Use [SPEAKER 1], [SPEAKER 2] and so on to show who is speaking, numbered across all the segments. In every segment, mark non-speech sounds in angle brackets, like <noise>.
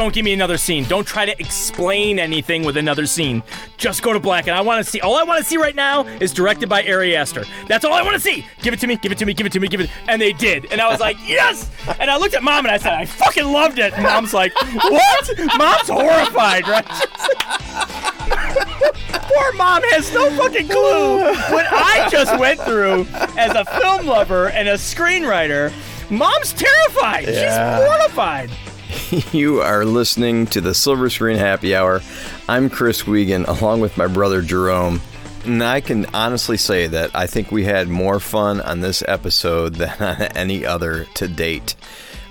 [SPEAKER 1] Don't give me another scene. Don't try to explain anything with another scene. Just go to black, and I want to see. All I want to see right now is directed by Ari Aster. That's all I want to see. Give it to me. Give it to me. Give it to me. Give it. And they did, and I was like, yes. And I looked at mom and I said, I fucking loved it. And mom's like, what? Mom's horrified, right? <laughs> Poor mom has no fucking clue what I just went through as a film lover and a screenwriter. Mom's terrified.
[SPEAKER 2] Yeah.
[SPEAKER 1] She's mortified. <laughs>
[SPEAKER 2] You are listening to the Silver Screen Happy Hour. I'm Chris Wiegand, along with my brother Jerome. And I can honestly say that I think we had more fun on this episode <laughs> than on any other to date.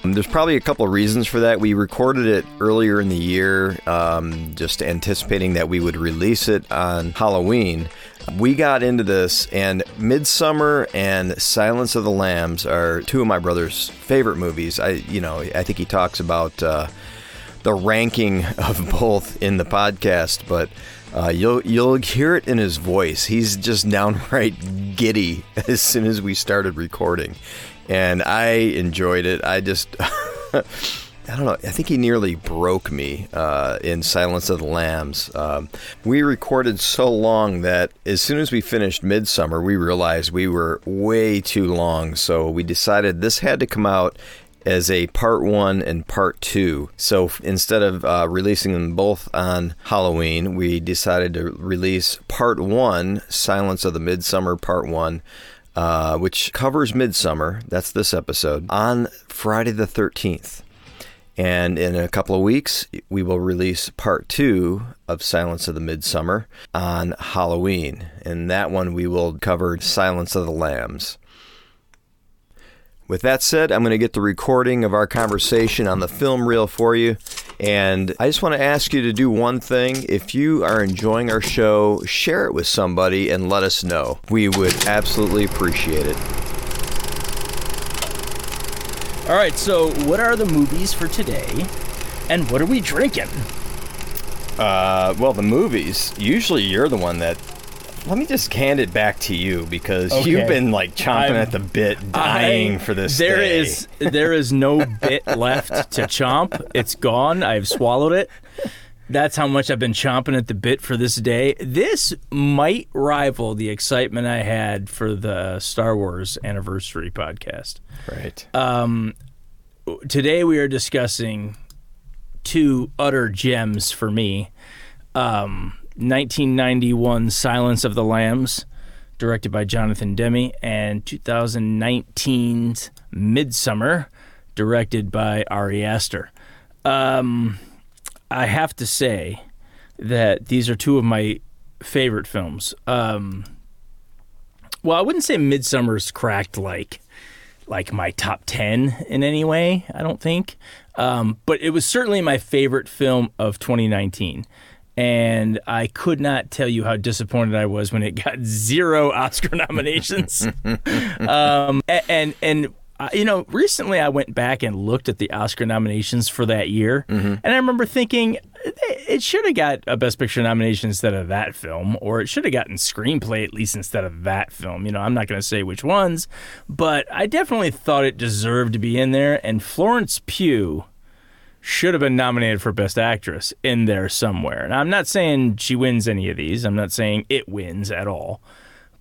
[SPEAKER 2] Um, There's probably a couple of reasons for that. We recorded it earlier in the year, um, just anticipating that we would release it on Halloween. We got into this, and Midsommar and Silence of the Lambs are two of my brother's favorite movies. I, you know, I think he talks about uh, the ranking <laughs> of both in the podcast, but uh, you'll you'll hear it in his voice. He's just downright giddy <laughs> as soon as we started recording, and I enjoyed it. I just. <laughs> I don't know. I think he nearly broke me uh, in Silence of the Lambs. Um, we recorded so long that as soon as we finished Midsommar, we realized we were way too long. So we decided this had to come out as a part one and part two. So instead of uh, releasing them both on Halloween, we decided to release part one, Silence of the Midsommar, part one. Uh, which covers Midsommar, that's this episode, on Friday the 13th. And in a couple of weeks, we will release part two of Silence of the Midsommar on Halloween. And that one we will cover Silence of the Lambs. With that said, I'm going to get the recording of our conversation on the film reel for you. And I just want to ask you to do one thing. If you are enjoying our show, share it with somebody and let us know. We would absolutely appreciate it.
[SPEAKER 1] All right, so what are the movies for today, and what are we drinking?
[SPEAKER 2] Uh, well, the movies. Usually, you're the one that. Let me just hand it back to you because
[SPEAKER 1] Okay.
[SPEAKER 2] you've been like chomping
[SPEAKER 1] I'm-
[SPEAKER 2] at the bit, dying
[SPEAKER 1] I-
[SPEAKER 2] for this.
[SPEAKER 1] There
[SPEAKER 2] day.
[SPEAKER 1] is there is no bit left to chomp. It's gone. I've swallowed it. That's how much I've been chomping at the bit for this day. This might rival the excitement I had for the Star Wars anniversary podcast.
[SPEAKER 2] right.
[SPEAKER 1] Uh, today we are discussing two utter gems for me. Um, 1991 Silence of the Lambs, directed by Jonathan Demme, and 2019's Midsommar, directed by Ari Aster. Um, I have to say that these are two of my favorite films. Um, well, I wouldn't say Midsommar's cracked like like my top 10 in any way, I don't think. Um, but it was certainly my favorite film of 2019. And I could not tell you how disappointed I was when it <laughs> got zero Oscar nominations. <laughs> um, a- and, and, uh, you know, recently I went back and looked at the Oscar nominations for that year. And I remember thinking, it it should have got a Best Picture nomination instead of that film, or it should have gotten screenplay at least instead of that film. You know, I'm not going to say which ones, but I definitely thought it deserved to be in there. And Florence Pugh should have been nominated for Best Actress in there somewhere. And I'm not saying she wins any of these, I'm not saying it wins at all.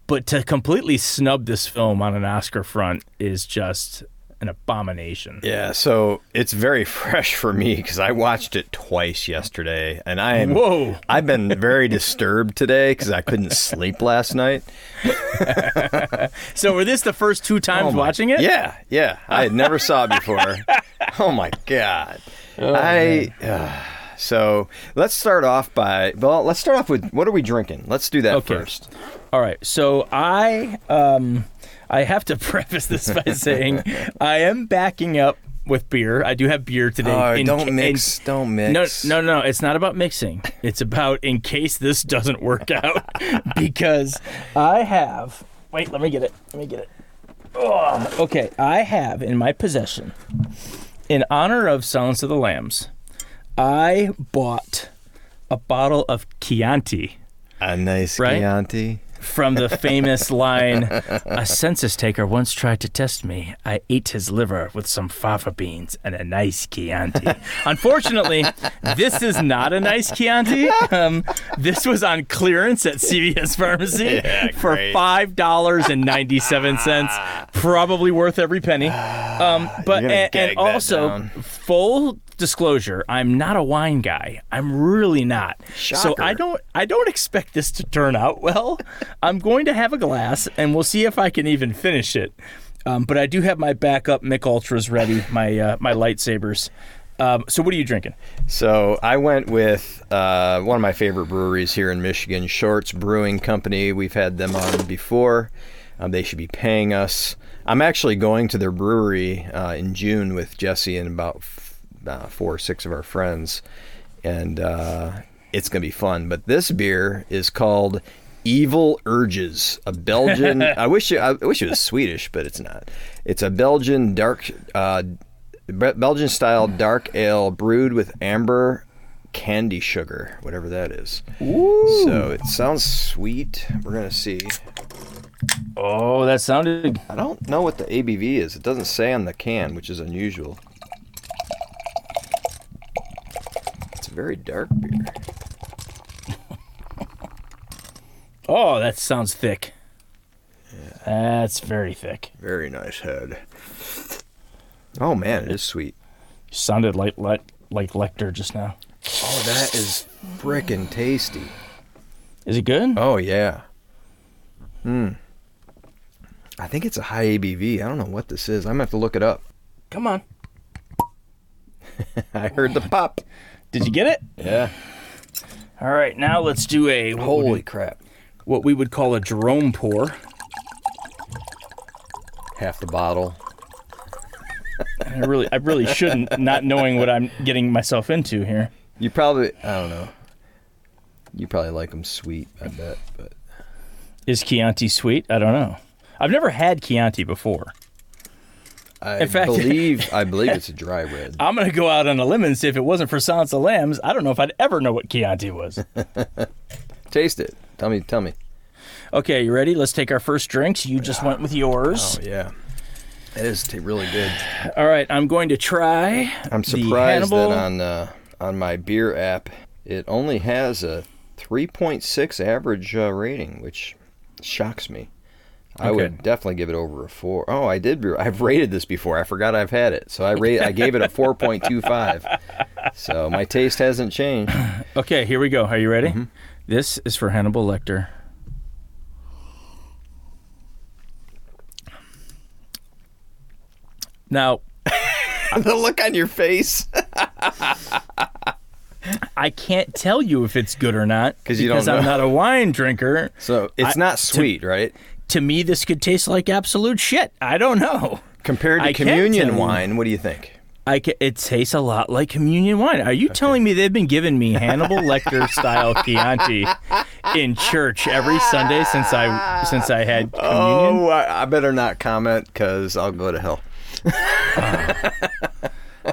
[SPEAKER 1] But to completely snub this film on an Oscar front is just an abomination.
[SPEAKER 2] Yeah, so it's very <laughs> fresh for me because I watched it twice yesterday, and I am.
[SPEAKER 1] Whoa.
[SPEAKER 2] I've been very disturbed today because I couldn't sleep last night. <laughs>
[SPEAKER 1] So were this the first two times
[SPEAKER 2] Oh my-
[SPEAKER 1] watching it?
[SPEAKER 2] Yeah, yeah. I had never saw it before. <laughs> oh my god. I. uh, so let's start off by. Well, let's start off with what are we drinking? Let's do that
[SPEAKER 1] Okay.
[SPEAKER 2] first.
[SPEAKER 1] All right. So I um I have to <laughs> preface this by <laughs> saying I am backing up with beer. I do have beer today.
[SPEAKER 2] Oh,
[SPEAKER 1] in
[SPEAKER 2] don't mix.
[SPEAKER 1] in-
[SPEAKER 2] don't mix.
[SPEAKER 1] no, no, no. It's not about mixing. It's about in case this doesn't work out, <laughs> because I have. Wait, let me get it. Let me get it. Oh, okay, I have in my possession, in honor of Silence of the Lambs, I bought a bottle of Chianti.
[SPEAKER 2] A nice
[SPEAKER 1] Right?
[SPEAKER 2] Chianti.
[SPEAKER 1] from the <laughs> famous line A census taker once tried to test me. I ate his liver with some fava beans and a nice Chianti. <laughs> Unfortunately, this is not a nice Chianti. <laughs> Um, this was on clearance at CVS Pharmacy
[SPEAKER 2] Yeah,
[SPEAKER 1] for $5.97. Probably worth every penny. Um, but and, and also,
[SPEAKER 2] down.
[SPEAKER 1] full disclosure, I'm not a wine guy. I'm really not. So I don't I don't expect this to turn out well. I'm going to have a glass and we'll see if I can even finish it. Um, but I do have my backup Mick Ultras ready, my uh, my lightsabers. Um, so what are you drinking?
[SPEAKER 2] So I went with uh, one of my favorite breweries here in Michigan, Shorts Brewing Company. We've had them on before. Um, they should be paying us. I'm actually going to their brewery uh, in June with Jesse and about uh, four or six of our friends, and uh, it's gonna be fun. But this beer is called Evil Urges, a Belgian. <laughs> I wish it, I wish it was Swedish, but it's not. It's a Belgian dark. Uh, Belgian style dark ale brewed with amber candy sugar, whatever that is.
[SPEAKER 1] Ooh.
[SPEAKER 2] So it sounds sweet. We're gonna see.
[SPEAKER 1] Oh, that sounded
[SPEAKER 2] I don't know what the ABV is. It doesn't say on the can, which is unusual. It's a very dark beer. <laughs>
[SPEAKER 1] Oh, that sounds thick. That's very thick.
[SPEAKER 2] Very nice head. Oh man, it is sweet.
[SPEAKER 1] You Sounded like like like Lecter just now.
[SPEAKER 2] Oh, that is frickin' tasty.
[SPEAKER 1] Is it good?
[SPEAKER 2] Oh yeah. Hmm. I think it's a high ABV. I don't know what this is. I'm gonna have to look it up.
[SPEAKER 1] Come on. <laughs>
[SPEAKER 2] I heard the pop.
[SPEAKER 1] Did you get it?
[SPEAKER 2] Yeah.
[SPEAKER 1] All right, now let's do a what would-
[SPEAKER 2] Holy crap.
[SPEAKER 1] what we would call a Jerome pour.
[SPEAKER 2] Half the bottle.
[SPEAKER 1] I really, I really shouldn't, not knowing what I'm getting myself into here.
[SPEAKER 2] You probably, I don't know. You probably like them sweet, I bet. But
[SPEAKER 1] Is Chianti sweet? I don't know. I've never had Chianti before.
[SPEAKER 2] I
[SPEAKER 1] In fact-
[SPEAKER 2] believe, I believe it's a <laughs> dry red.
[SPEAKER 1] I'm gonna go out on a limb and say if it wasn't for Silence of the Lambs, I don't know if I'd ever know what Chianti was. <laughs>
[SPEAKER 2] Taste it. Tell me, tell me.
[SPEAKER 1] okay, you ready? Let's take our first drinks. You just went with yours.
[SPEAKER 2] Oh yeah, it is t- really good.
[SPEAKER 1] All right, I'm going to try.
[SPEAKER 2] I'm surprised that on uh, on my beer app it only has a 3.6 average uh, rating, which shocks me. I
[SPEAKER 1] Okay.
[SPEAKER 2] would definitely give it over a four. Oh, I did. I've rated this before. I forgot I've had it, so I rate. I gave it a 4.25. So my taste hasn't changed. <laughs>
[SPEAKER 1] Okay, here we go. Are you ready?
[SPEAKER 2] Mm-hmm.
[SPEAKER 1] This is for Hannibal Lecter. Now, <laughs>
[SPEAKER 2] the look on your face. <laughs>
[SPEAKER 1] I can't tell you if it's good or not
[SPEAKER 2] 'Cause you don't
[SPEAKER 1] because I'm not a wine drinker.
[SPEAKER 2] So it's
[SPEAKER 1] I-
[SPEAKER 2] not sweet, right?
[SPEAKER 1] To me, this could taste like absolute shit. I don't know.
[SPEAKER 2] Compared to
[SPEAKER 1] I
[SPEAKER 2] communion wine, what do you think?
[SPEAKER 1] I ca it tastes a lot like communion wine. Are you telling me they've been giving me Hannibal <laughs> Lecter style Chianti in church every Sunday since I since I had oh, communion?
[SPEAKER 2] Oh, I, I better not comment because I'll go to hell. <laughs>
[SPEAKER 1] Uh,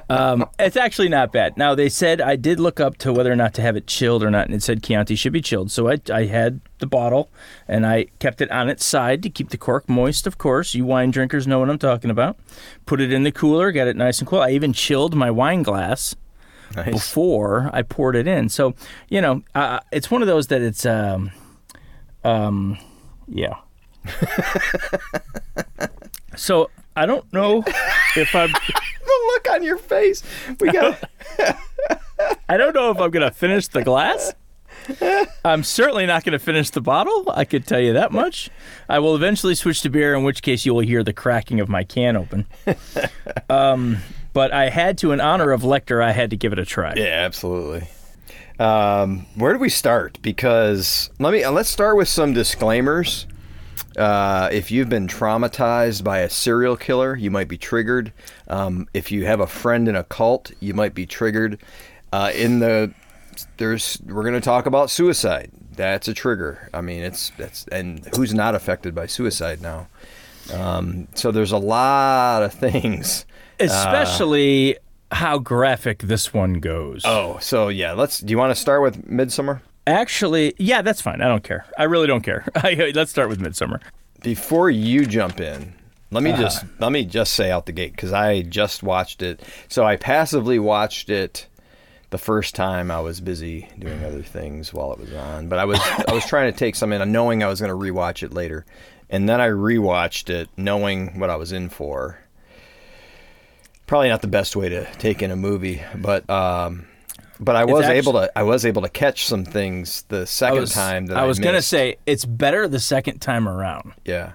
[SPEAKER 1] Um, it's actually not bad. Now they said I did look up to whether or not to have it chilled or not, and it said Chianti should be chilled. So I, I had the bottle and I kept it on its side to keep the cork moist. Of course, you wine drinkers know what I'm talking about. Put it in the cooler, got it nice and cool. I even chilled my wine glass
[SPEAKER 2] Nice.
[SPEAKER 1] before I poured it in. So you know, uh, it's one of those that it's um, um, yeah. <laughs> so I don't know if I'm.
[SPEAKER 2] Look on your face. We got. <laughs> <laughs>
[SPEAKER 1] I don't know if I'm to finish the glass. I'm certainly not going to finish the bottle. I could tell you that much. I will eventually switch to beer, in which case you will hear the cracking of my can open. <laughs> Um, but I had to, in honor of Lecter, I had to give it a try.
[SPEAKER 2] yeah, absolutely. Um, where do we start? Because let me let's start with some disclaimers. Uh, if you've been traumatized by a serial killer, you might be triggered. Um, if you have a friend in a cult, you might be triggered. Uh, in the there's we're going to talk about suicide. That's a trigger. I mean, it's that's and who's not affected by suicide now? Um, so there's a lot of <laughs> things.
[SPEAKER 1] Especially how graphic this one goes.
[SPEAKER 2] Oh, so yeah, let's. Do you want to start with Midsommar?
[SPEAKER 1] Actually, yeah, that's fine. I don't care. I really don't care. <laughs> Let's start with Midsommar.
[SPEAKER 2] Before you jump in, let me just let me just say out the gate because I just watched it. So I passively watched it the first time. I was busy doing other things while it was on, but I was I was trying to take some in, knowing I was going to rewatch it later, and then I rewatched it knowing what I was in for. Probably not the best way to take in a movie, but um, but I was
[SPEAKER 1] actu-
[SPEAKER 2] able to I was able to catch some things the second
[SPEAKER 1] was,
[SPEAKER 2] time that I,
[SPEAKER 1] I was gonna say it's better the second time around.
[SPEAKER 2] Yeah.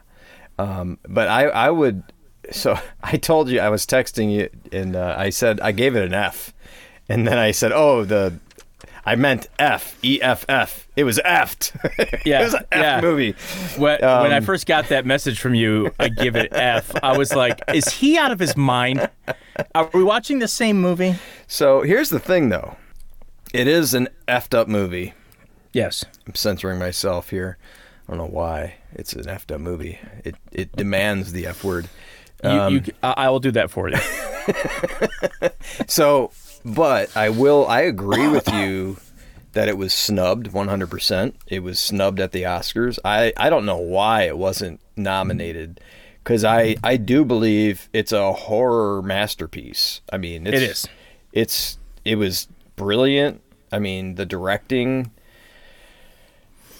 [SPEAKER 2] Um, but I, I would. So <laughs> I told you I was texting you, and uh, I said I gave it an F, and then I said, "Oh, the." I meant F E F F. It was F'd. <laughs>
[SPEAKER 1] Yeah,
[SPEAKER 2] it was an F
[SPEAKER 1] yeah.
[SPEAKER 2] movie.
[SPEAKER 1] When, when I
[SPEAKER 2] Um,
[SPEAKER 1] first got that message from you, I give it F. I was like, is he out of his mind? Are we watching the same movie?
[SPEAKER 2] So here's the thing, though. It is an effed up movie.
[SPEAKER 1] Yes.
[SPEAKER 2] I'm censoring myself here. I don't know why. It's an effed up movie. It it demands the F word. Um,
[SPEAKER 1] you, I I will do that for you. <laughs> <laughs>
[SPEAKER 2] So, but I will. I agree with you that it was snubbed 100%. It was snubbed at the Oscars. I I don't know why it wasn't nominated cuz I I do believe it's a horror masterpiece. I mean, it's,
[SPEAKER 1] It is.
[SPEAKER 2] It's it was brilliant. I mean, the directing,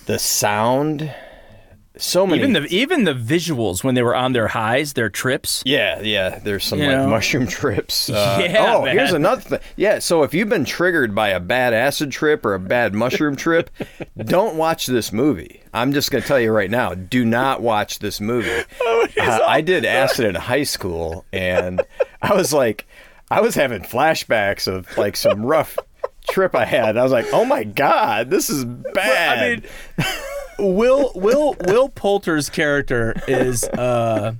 [SPEAKER 2] the sound, so many
[SPEAKER 1] even the even the visuals when they were on their highs, their trips.
[SPEAKER 2] Yeah, yeah. There's some
[SPEAKER 1] You
[SPEAKER 2] like
[SPEAKER 1] know?
[SPEAKER 2] mushroom trips. <laughs> Uh,
[SPEAKER 1] Yeah,
[SPEAKER 2] Oh, here's another thing. Yeah. So if you've been triggered by a bad acid trip or a bad mushroom trip, <laughs> don't watch this movie. I'm just gonna tell you right now. Do not watch this movie. <laughs>
[SPEAKER 1] Oh,
[SPEAKER 2] Uh, I did acid in high school, and I was like, I was having flashbacks of like some rough trip I had. I was like, oh my god, this is bad.
[SPEAKER 1] I mean, Will Will Will Poulter's character is. Uh,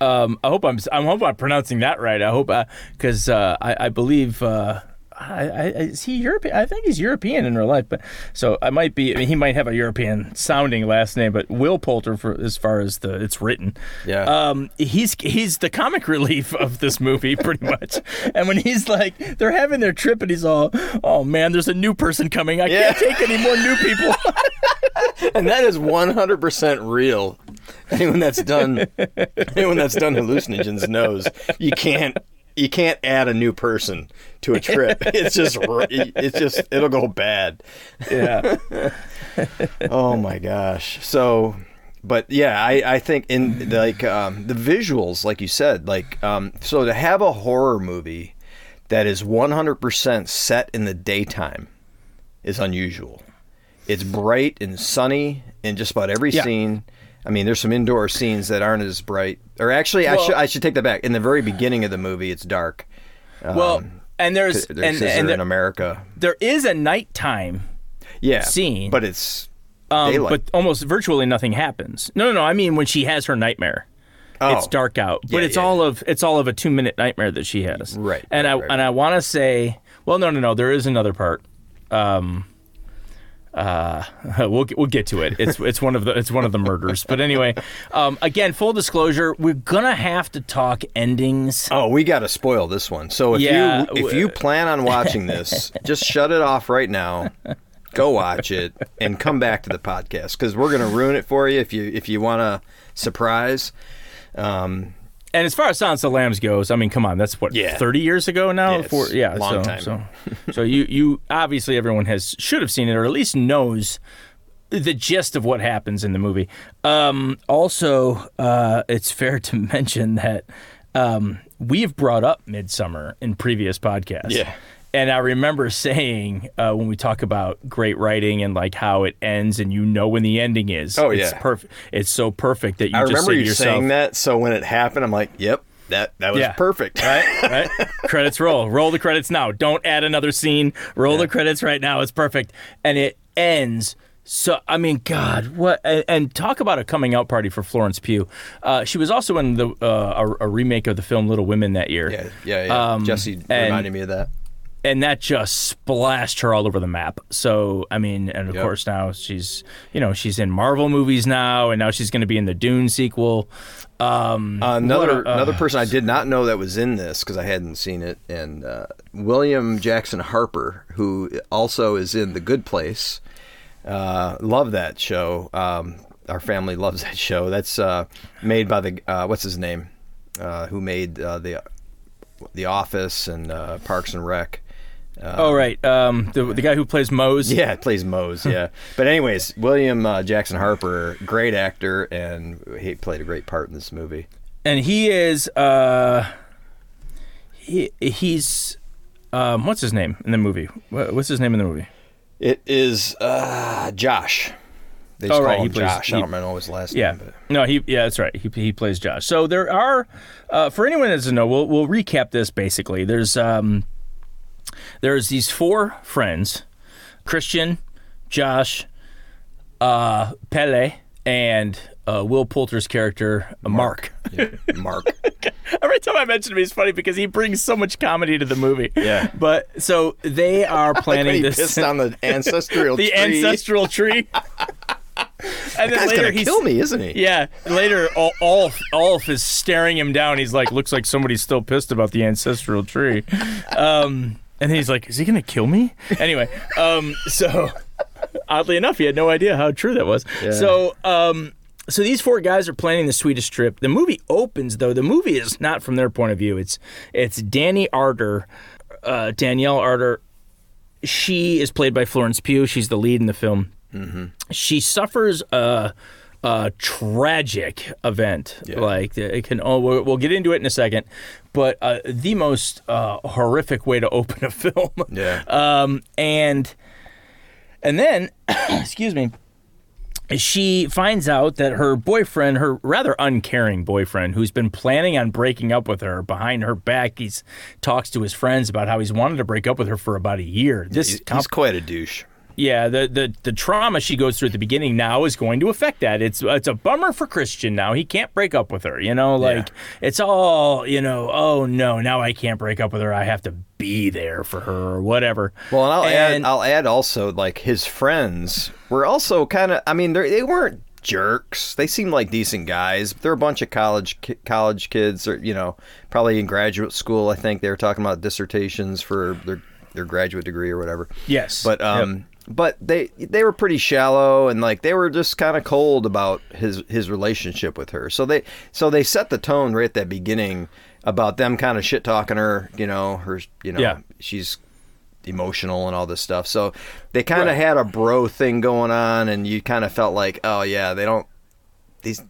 [SPEAKER 1] um, I hope I'm. I hope I'm pronouncing that right. I hope because uh, I, I believe. Uh, I, I, is he European? I think he's European in real life, but so I might be. I mean, he might have a European sounding last name, but Will Poulter, for as far as the it's written,
[SPEAKER 2] Yeah.
[SPEAKER 1] um, he's he's the comic relief of this movie, pretty much. And when he's like, they're having their trip, and he's all, "Oh man, there's a new person coming. I
[SPEAKER 2] Yeah.
[SPEAKER 1] can't take any more new people." <laughs>
[SPEAKER 2] and that is 100% real. Anyone that's done anyone that's done hallucinogens knows you can't you can't add a new person to a trip. <laughs> It's just it's just it'll go bad.
[SPEAKER 1] yeah.
[SPEAKER 2] Oh my gosh. So but yeah, I, I think in like um, the visuals, like you said, like um, so to have a horror movie that is 100% set in the daytime is unusual. It's bright and sunny in just about every
[SPEAKER 1] Yeah.
[SPEAKER 2] scene. I mean, there's some indoor scenes that aren't as bright. Or actually, I should I should take that back. In the very beginning of the movie, it's dark.
[SPEAKER 1] Well, and there's and, and
[SPEAKER 2] in America.
[SPEAKER 1] there is a nighttime,
[SPEAKER 2] Yeah,
[SPEAKER 1] scene.
[SPEAKER 2] but it's
[SPEAKER 1] um, but almost virtually nothing happens. No, no, no. I mean when she has her nightmare.
[SPEAKER 2] oh,
[SPEAKER 1] it's dark out, but
[SPEAKER 2] Yeah,
[SPEAKER 1] it's
[SPEAKER 2] yeah,
[SPEAKER 1] all of it's all of a two minute nightmare that she has.
[SPEAKER 2] Right,
[SPEAKER 1] And I
[SPEAKER 2] right, right.
[SPEAKER 1] and I want to say, well, no, no, no. There is another part. Um, uh, <laughs> we'll we'll get to it. It's it's one of the it's one of the murders. But anyway, um, again, full disclosure, we're gonna have to talk endings.
[SPEAKER 2] Oh, we got to spoil this one. So if
[SPEAKER 1] Yeah,
[SPEAKER 2] you if you plan on watching this, <laughs> just shut it off right now. Go watch it and come back to the podcast because we're gonna ruin it for you if you if you want a surprise. Um,
[SPEAKER 1] And as far as Silence of the Lambs goes, I mean, come on, that's what
[SPEAKER 2] Yeah.
[SPEAKER 1] thirty years ago now.
[SPEAKER 2] Yeah,
[SPEAKER 1] For- yeah,
[SPEAKER 2] long
[SPEAKER 1] so,
[SPEAKER 2] time.
[SPEAKER 1] So, so you you obviously everyone has should have seen it or at least knows the gist of what happens in the movie. Um, also, uh, it's fair to <laughs> mention that um, we've brought up Midsommar in previous podcasts.
[SPEAKER 2] Yeah.
[SPEAKER 1] And I remember saying uh, when we talk about great writing and like how it ends, and you know when the ending is.
[SPEAKER 2] Oh, yeah,
[SPEAKER 1] it's
[SPEAKER 2] yeah.
[SPEAKER 1] perfect. It's so perfect that you
[SPEAKER 2] I
[SPEAKER 1] just
[SPEAKER 2] remember
[SPEAKER 1] say
[SPEAKER 2] you
[SPEAKER 1] yourself,
[SPEAKER 2] saying that. So when it happened, I'm like, "Yep, that that was
[SPEAKER 1] Yeah.
[SPEAKER 2] perfect."
[SPEAKER 1] right? Right? <laughs> credits roll. Roll the credits now. Don't add another scene. Roll the credits right now. It's perfect. And it ends. So I mean, God, what? And, talk about a coming out party for Florence Pugh. Uh, she was also in the uh, a, a remake of the film Little Women that year.
[SPEAKER 2] yeah, yeah, yeah.
[SPEAKER 1] Um,
[SPEAKER 2] Jesse
[SPEAKER 1] and-
[SPEAKER 2] reminded me of that.
[SPEAKER 1] And that just splashed her all over the map. So I mean, and of
[SPEAKER 2] Yep.
[SPEAKER 1] course now she's you know she's in Marvel movies now, and now she's going to be in the Dune sequel. Um,
[SPEAKER 2] Another
[SPEAKER 1] what a- uh,
[SPEAKER 2] another person I did not know that was in this because I hadn't seen it, and uh, William Jackson Harper, who also is in The Good Place. Uh, love that show. Um, our family loves that show. That's uh, made by the uh, what's his name, uh, who made uh, the The Office and uh, Parks and Rec.
[SPEAKER 1] Oh right, um, the the guy who plays Mose.
[SPEAKER 2] Yeah, plays Mose. Yeah, <laughs> but anyways, William uh, Jackson Harper, great actor, and he played a great part in this movie.
[SPEAKER 1] and he is uh, he he's um, what's his name in the movie? What's his name in the movie?
[SPEAKER 2] It is uh, Josh. They
[SPEAKER 1] Oh,
[SPEAKER 2] just
[SPEAKER 1] right,
[SPEAKER 2] call
[SPEAKER 1] he
[SPEAKER 2] him
[SPEAKER 1] plays-
[SPEAKER 2] Josh.
[SPEAKER 1] he-
[SPEAKER 2] I don't know his last
[SPEAKER 1] Yeah,
[SPEAKER 2] name. But.
[SPEAKER 1] no, he yeah, that's right. He he plays Josh. So there are uh, for anyone that doesn't know, we'll we'll recap this basically. There's um there's these four friends, Christian, Josh, uh, Pelle, and uh, Will Poulter's character uh, Mark.
[SPEAKER 2] Yeah, Mark. <laughs>
[SPEAKER 1] Every time I mention him, he's funny because he brings so much comedy to the movie.
[SPEAKER 2] Yeah.
[SPEAKER 1] But so they are <laughs>
[SPEAKER 2] when
[SPEAKER 1] planning
[SPEAKER 2] he
[SPEAKER 1] this
[SPEAKER 2] pissed on the <laughs> ancestral
[SPEAKER 1] the
[SPEAKER 2] tree.
[SPEAKER 1] ancestral tree. and then
[SPEAKER 2] Guy's
[SPEAKER 1] later
[SPEAKER 2] gonna
[SPEAKER 1] he's
[SPEAKER 2] kill me, isn't he?
[SPEAKER 1] Yeah. Later, Ol- Olaf, Olaf is staring him down. He's like, looks like somebody's still pissed about the ancestral tree. Um, and he's like, is he gonna kill me? Anyway, um, so oddly enough, he had no idea how true that was.
[SPEAKER 2] Yeah.
[SPEAKER 1] So, um, so these four guys are planning the Swedish trip. The movie opens though. The movie is not from their point of view. It's it's Dani Ardor, uh, Danielle Ardor. She is played by Florence Pugh. She's the lead in the film. She suffers a, a tragic event. Like it can. Oh, we'll, we'll get into it in a second. But uh, the most uh, horrific way to open a <laughs> film.
[SPEAKER 2] Yeah.
[SPEAKER 1] Um, and and then, <coughs> excuse me, she finds out that her boyfriend, her rather uncaring boyfriend, who's been planning on breaking up with her behind her back, he's talks to his friends about how he's wanted to break up with her for about a year. This
[SPEAKER 2] He's, he's quite a douche.
[SPEAKER 1] Yeah, the, the the trauma she goes through at the beginning now is going to affect that. It's it's a bummer for Christian now. He can't break up with her. You know, like it's all you know. Oh no, now I can't break up with her. I have to be there for her or whatever.
[SPEAKER 2] Well, and I'll
[SPEAKER 1] And-
[SPEAKER 2] add, I'll add also like his friends were also kind of. I mean, they they weren't jerks. They seemed like decent guys. They're a bunch of college ki- college kids, or you know, probably in graduate school. I think they were talking about dissertations for their their graduate degree or whatever.
[SPEAKER 1] Yes,
[SPEAKER 2] But um, but they they were pretty shallow and like they were just kind of cold about his his relationship with her. So they so they set the tone right at that beginning about them kind of shit talking her. You know, her. You know,
[SPEAKER 1] Yeah.
[SPEAKER 2] she's emotional and all this stuff. So they kind of
[SPEAKER 1] Right.
[SPEAKER 2] had a bro thing going on, and you kind of felt like, oh yeah, they don't these.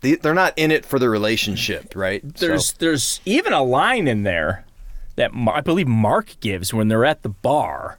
[SPEAKER 2] they- They're not in it for the relationship, right? So-
[SPEAKER 1] there's there's even a line in there that Mar- I believe Mark gives when they're at the bar.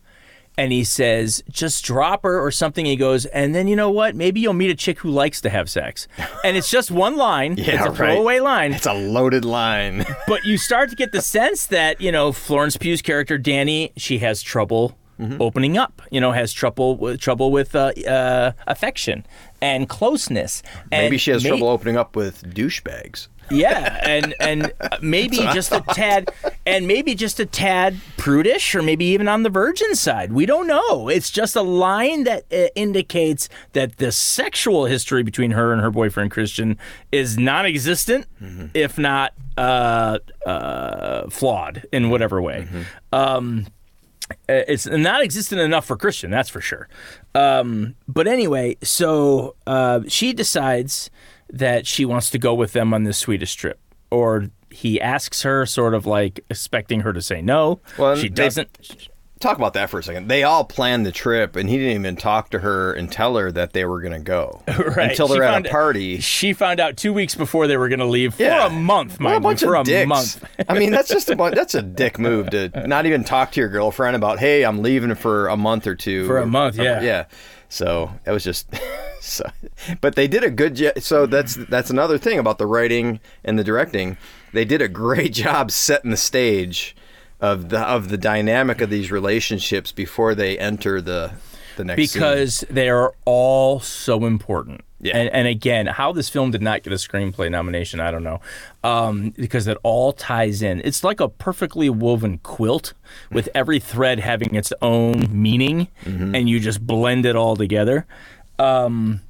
[SPEAKER 1] And he says, just drop her or something. He goes, and then you know what? Maybe you'll meet a chick who likes to have sex. <laughs> And it's just one line.
[SPEAKER 2] Yeah,
[SPEAKER 1] it's a
[SPEAKER 2] right.
[SPEAKER 1] throwaway line.
[SPEAKER 2] it's a loaded line. <laughs>
[SPEAKER 1] but you start to get the sense that you know Florence Pugh's character Dani, she has trouble
[SPEAKER 2] Mm-hmm.
[SPEAKER 1] opening up. You know, has trouble with trouble with uh, uh, affection and closeness. And
[SPEAKER 2] Maybe she has
[SPEAKER 1] may-
[SPEAKER 2] trouble opening up with douchebags.
[SPEAKER 1] Yeah, and and uh, maybe just a tad, and maybe just a tad prudish, or maybe even on the virgin side. We don't know. It's just a line that uh, indicates that the sexual history between her and her boyfriend Christian is non-existent, if not uh, uh, flawed in whatever way. Um, uh, it's not existent enough for Christian, that's for sure. Um, but anyway, so uh, she decides that she wants to go with them on this Swedish trip, or he asks her, sort of like expecting her to say no.
[SPEAKER 2] Well,
[SPEAKER 1] she doesn't.
[SPEAKER 2] talk about that for a second. They all planned the trip, and he didn't even talk to her and tell her that they were going to go <laughs>
[SPEAKER 1] Right.
[SPEAKER 2] until
[SPEAKER 1] She
[SPEAKER 2] they're at
[SPEAKER 1] found-
[SPEAKER 2] a party.
[SPEAKER 1] She found out two weeks before they were going to leave for
[SPEAKER 2] Yeah.
[SPEAKER 1] a month,
[SPEAKER 2] What a
[SPEAKER 1] you, for
[SPEAKER 2] of
[SPEAKER 1] a month.
[SPEAKER 2] I mean, that's just a. That's a dick move to not even talk to your girlfriend about, hey, I'm leaving for a month or two.
[SPEAKER 1] For a month, yeah.
[SPEAKER 2] yeah. So it was just. <laughs> So, but they did a good job. So that's that's another thing about the writing and the directing. They did a great <laughs> job setting the stage of the of the dynamic of these relationships before they enter the the next scene.
[SPEAKER 1] because they are all so important.
[SPEAKER 2] Yeah.
[SPEAKER 1] And, and again, how this film did not get a screenplay nomination, I don't know, um, because it all ties in. It's like a perfectly woven quilt with every thread having its own meaning, and you just blend it all together. Um,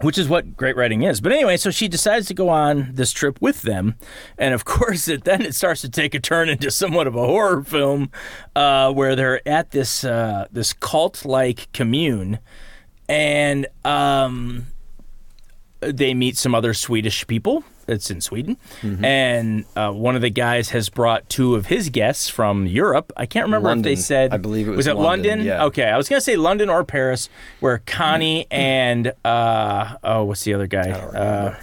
[SPEAKER 1] which is what great writing is. But anyway, so she decides to go on this trip with them, and of <laughs> course, it then it starts to take a turn into somewhat of a horror film, uh, where they're at this uh, this cult like commune, and um, they meet some other Swedish people. It's in Sweden, and uh, one of the guys has brought two of his guests from Europe. I can't remember if they said.
[SPEAKER 2] I believe it was
[SPEAKER 1] was it
[SPEAKER 2] London,
[SPEAKER 1] London.
[SPEAKER 2] yeah.
[SPEAKER 1] Okay, I was gonna say London or Paris, where Connie and uh, oh, what's the other guy? Uh,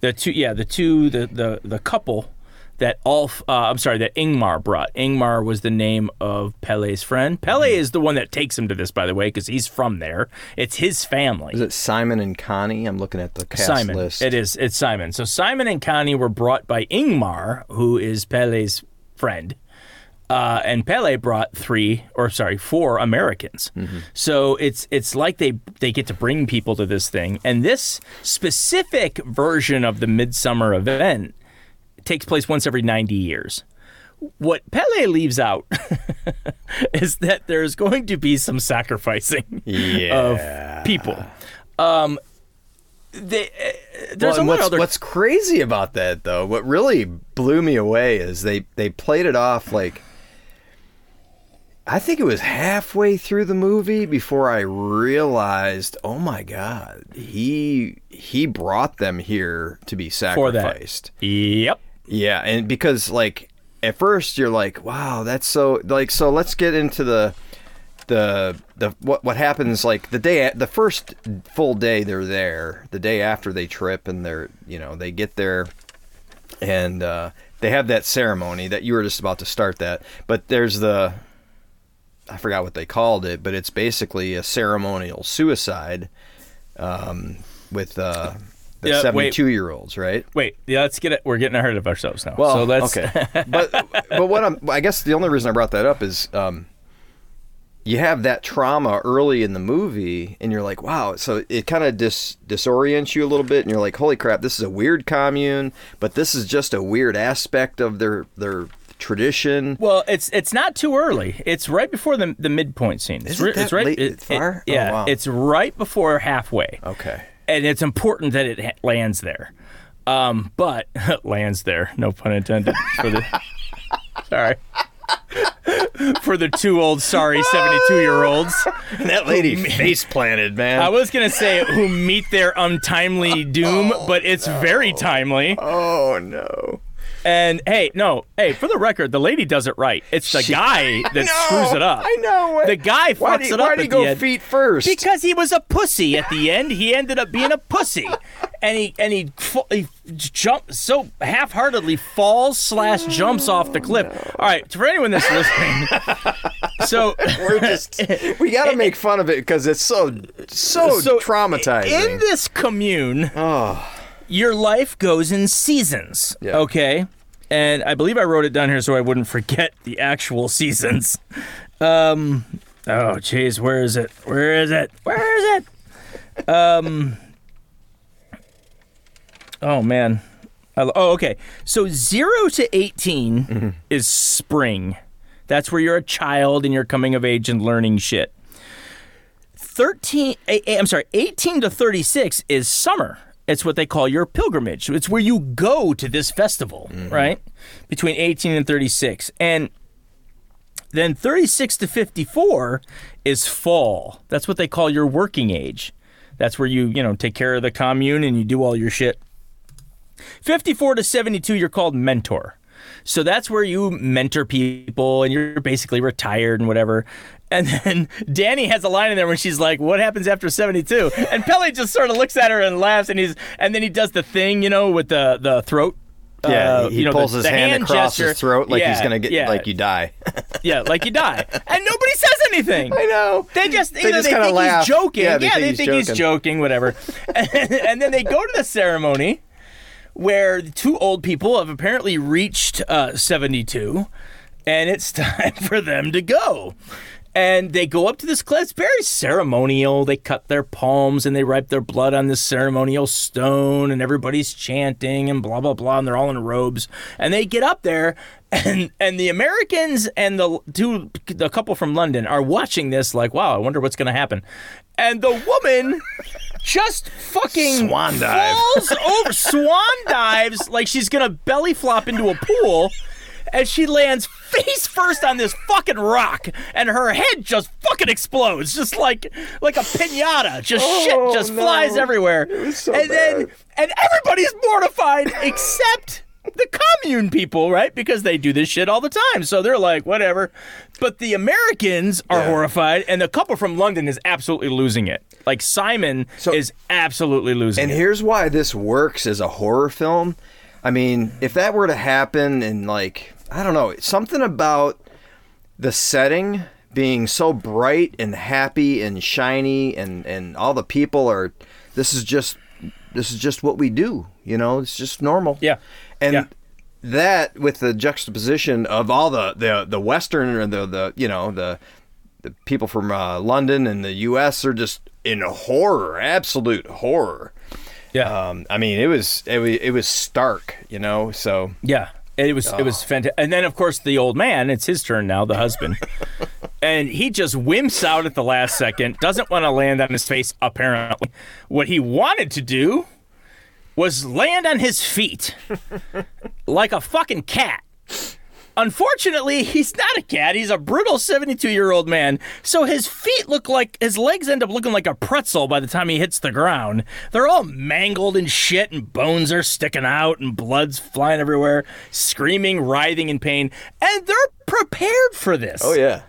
[SPEAKER 1] the two, yeah, the two, the the the couple that Ulf, uh, I'm sorry, that Ingmar brought. Ingmar was the name of Pelle's friend.
[SPEAKER 2] Pelle
[SPEAKER 1] is the one that takes him to this, by the way, because he's from there. It's his family.
[SPEAKER 2] Is it Simon and Connie? I'm looking at the cast
[SPEAKER 1] Simon.
[SPEAKER 2] list.
[SPEAKER 1] It is. It's Simon. So Simon and Connie were brought by Ingmar, who is Pelle's friend. Uh, and Pelle brought three, or sorry, four Americans.
[SPEAKER 2] Mm-hmm.
[SPEAKER 1] So it's it's like they they get to bring people to this thing, and this specific version of the midsummer event takes place once every ninety years. What Pelle leaves out <laughs> is that there's going to be some sacrificing <laughs>
[SPEAKER 2] Yeah.
[SPEAKER 1] of people. Um, they, uh, there's
[SPEAKER 2] Well, what's,
[SPEAKER 1] other.
[SPEAKER 2] what's crazy about that though, what really blew me away is they they played it off like I think it was halfway through the movie before I realized, oh my god, he he brought them here to be sacrificed.
[SPEAKER 1] Yep.
[SPEAKER 2] Yeah, and because like at first you're like, wow, that's so like so let's get into the the the what what happens like the day the first full day they're there, the day after they trip and they're, you know, they get there and uh they have that ceremony that you were just about to start that, but there's the I forgot what they called it, but it's basically a ceremonial suicide um with uh the
[SPEAKER 1] Yeah, wait.
[SPEAKER 2] 72 year olds, right?
[SPEAKER 1] Wait. Yeah. Let's get it. We're getting ahead of ourselves now.
[SPEAKER 2] Well,
[SPEAKER 1] so let's.
[SPEAKER 2] okay, <laughs> but but what I'm I guess the only reason I brought that up is um, you have that trauma early in the movie, and you're like, wow. So it kind of dis disorients you a little bit, and you're like, holy crap, this is a weird commune, but this is just a weird aspect of their their tradition.
[SPEAKER 1] Well, it's it's not too early. It's right before the the midpoint scene. It's,
[SPEAKER 2] Is it
[SPEAKER 1] ri-
[SPEAKER 2] that
[SPEAKER 1] it's right.
[SPEAKER 2] late-
[SPEAKER 1] it-
[SPEAKER 2] far?
[SPEAKER 1] it- yeah.
[SPEAKER 2] Oh, wow.
[SPEAKER 1] It's right before halfway.
[SPEAKER 2] Okay.
[SPEAKER 1] And it's important that it lands there. Um, but <laughs> lands there, no pun intended. For the <laughs> sorry, for the two old sorry seventy-two year olds.
[SPEAKER 2] That lady <laughs> face planted, man.
[SPEAKER 1] I was gonna say who meet their untimely doom, but it's very timely.
[SPEAKER 2] oh no.
[SPEAKER 1] And hey, no, hey, for the record, the lady does it right. It's the guy <laughs> that screws it up.
[SPEAKER 2] I know.
[SPEAKER 1] The guy
[SPEAKER 2] Why
[SPEAKER 1] fucks
[SPEAKER 2] did,
[SPEAKER 1] it up
[SPEAKER 2] why did he go
[SPEAKER 1] end.
[SPEAKER 2] feet first?
[SPEAKER 1] Because he was a pussy at the end. He ended up being a pussy, and he and he, he jumps so half-heartedly falls slash jumps off the cliff. All right, for anyone that's listening, <laughs> so
[SPEAKER 2] We're just we got to make fun of it because it's so so,
[SPEAKER 1] So,
[SPEAKER 2] traumatizing.
[SPEAKER 1] in this commune, your life goes in seasons.
[SPEAKER 2] Yeah.
[SPEAKER 1] Okay. And I believe I wrote it down here so I wouldn't forget the actual seasons. Um, oh, jeez, where is it? Where is it? Where is it? Um, oh, man. I, oh, okay. So zero to 18 is spring. That's where you're a child and you're coming of age and learning shit. 13 eh, eh, I'm sorry, 18 to 36 is summer. It's what they call your pilgrimage. It's where you go to this festival, mm-hmm. right? Between 18 and 36. And then 36 to 54 is fall. That's what they call your working age. That's where you, you know, take care of the commune and you do all your shit. 54 to 72 you're called mentor. So that's where you mentor people and you're basically retired and whatever. And then Dani has a line in there when she's like, "What happens after 72?" And Pelle just sort of looks at her and laughs and he's and then he does the thing, you know, with the the throat
[SPEAKER 2] yeah,
[SPEAKER 1] uh,
[SPEAKER 2] he
[SPEAKER 1] you know,
[SPEAKER 2] pulls
[SPEAKER 1] the-
[SPEAKER 2] his
[SPEAKER 1] the
[SPEAKER 2] hand, across
[SPEAKER 1] gesture.
[SPEAKER 2] his throat like he's gonna get
[SPEAKER 1] yeah.
[SPEAKER 2] like you die. <laughs>
[SPEAKER 1] Yeah, like you die. And nobody says anything.
[SPEAKER 2] I know.
[SPEAKER 1] They just,
[SPEAKER 2] They just
[SPEAKER 1] they think
[SPEAKER 2] laugh.
[SPEAKER 1] he's joking.
[SPEAKER 2] Yeah, they think
[SPEAKER 1] they
[SPEAKER 2] he's
[SPEAKER 1] think he's
[SPEAKER 2] joking.
[SPEAKER 1] joking, whatever. <laughs> and, and then they go to the ceremony where two old people have apparently reached uh, 72, and it's <laughs> time for them to go. And they go up to this cliff. It's very ceremonial. They cut their palms and they wipe their blood on this ceremonial stone, and everybody's chanting and blah blah blah. And they're all in robes. And they get up there, <laughs> and and the Americans and the two the couple from London are watching this like, wow, I wonder what's going to happen. And the woman <laughs> just fucking
[SPEAKER 2] Swan dive.
[SPEAKER 1] falls over, swan dives like she's gonna belly flop into a pool, <laughs> and she lands face first on this fucking rock, and her head just fucking explodes, just like like a pinata. Just
[SPEAKER 2] Oh,
[SPEAKER 1] shit just
[SPEAKER 2] no.
[SPEAKER 1] flies everywhere,
[SPEAKER 2] so
[SPEAKER 1] and then and everybody's mortified except. The commune people, right? Because they do this shit all the time. So they're like, whatever. But the Americans are
[SPEAKER 2] Yeah.
[SPEAKER 1] horrified, and the couple from London is absolutely losing it. Like Simon
[SPEAKER 2] So-
[SPEAKER 1] is absolutely losing it.
[SPEAKER 2] And
[SPEAKER 1] it.
[SPEAKER 2] here's why this works as a horror film. I mean, if that were to happen and like I don't know, something about the setting being so bright and happy and shiny and and all the people are this is just this is just what we do, you know? It's just normal.
[SPEAKER 1] Yeah.
[SPEAKER 2] And
[SPEAKER 1] Yeah.
[SPEAKER 2] that with the juxtaposition of all the the the western or the the you know, the the people from uh, London and the U.S. are just in horror, absolute horror.
[SPEAKER 1] Yeah.
[SPEAKER 2] Um, I mean, it was it was it was stark, you know. So
[SPEAKER 1] Yeah, it was it was oh. fantastic. And then of course the old man, it's his turn now, the husband, <laughs> and he just wimps out at the last second. Doesn't want to land on his face. Apparently, what he wanted to do was land on his feet like a fucking cat. Unfortunately, he's not a cat. He's a brutal 72 year old man. So his feet look like, his legs end up looking like a pretzel by the time he hits the ground. They're all mangled and shit, and bones are sticking out, and blood's flying everywhere, screaming, writhing in pain. And they're prepared for this
[SPEAKER 2] oh yeah,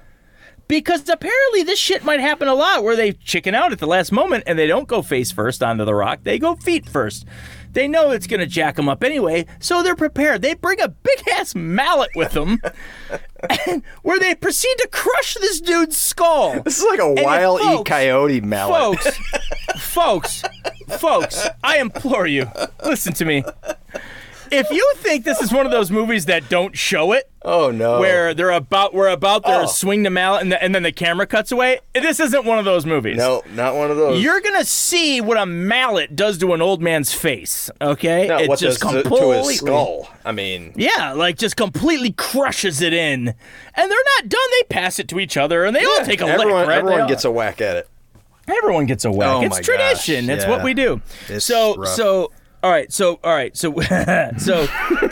[SPEAKER 1] because apparently this shit might happen a lot where they chicken out at the last moment and they don't go face first onto the rock. They go feet first. They know it's going to jack them up anyway, so they're prepared. They bring a big ass mallet with them <laughs> and, where they proceed to crush this dude's skull.
[SPEAKER 2] this is like a Wile E. Coyote mallet.
[SPEAKER 1] Folks, folks, folks, I implore you, listen to me. If you think this is one of those movies that don't show it,
[SPEAKER 2] Oh no,
[SPEAKER 1] where they're about we're about to
[SPEAKER 2] Oh.
[SPEAKER 1] swing the mallet and, the, and then the camera cuts away. This isn't one of those movies.
[SPEAKER 2] No, not one of those.
[SPEAKER 1] You're gonna see what a mallet does to an old man's face. Okay,
[SPEAKER 2] no,
[SPEAKER 1] it just
[SPEAKER 2] does to,
[SPEAKER 1] completely.
[SPEAKER 2] his skull. I mean,
[SPEAKER 1] Yeah, like just completely crushes it in, and they're not done. They pass it to each other, and they all take a
[SPEAKER 2] everyone,
[SPEAKER 1] lick. Right?
[SPEAKER 2] Everyone gets a whack at it.
[SPEAKER 1] Everyone gets a whack.
[SPEAKER 2] Oh
[SPEAKER 1] it's tradition.
[SPEAKER 2] gosh,
[SPEAKER 1] It's what we do.
[SPEAKER 2] It's
[SPEAKER 1] so
[SPEAKER 2] rough.
[SPEAKER 1] so all right. So all right. So <laughs> so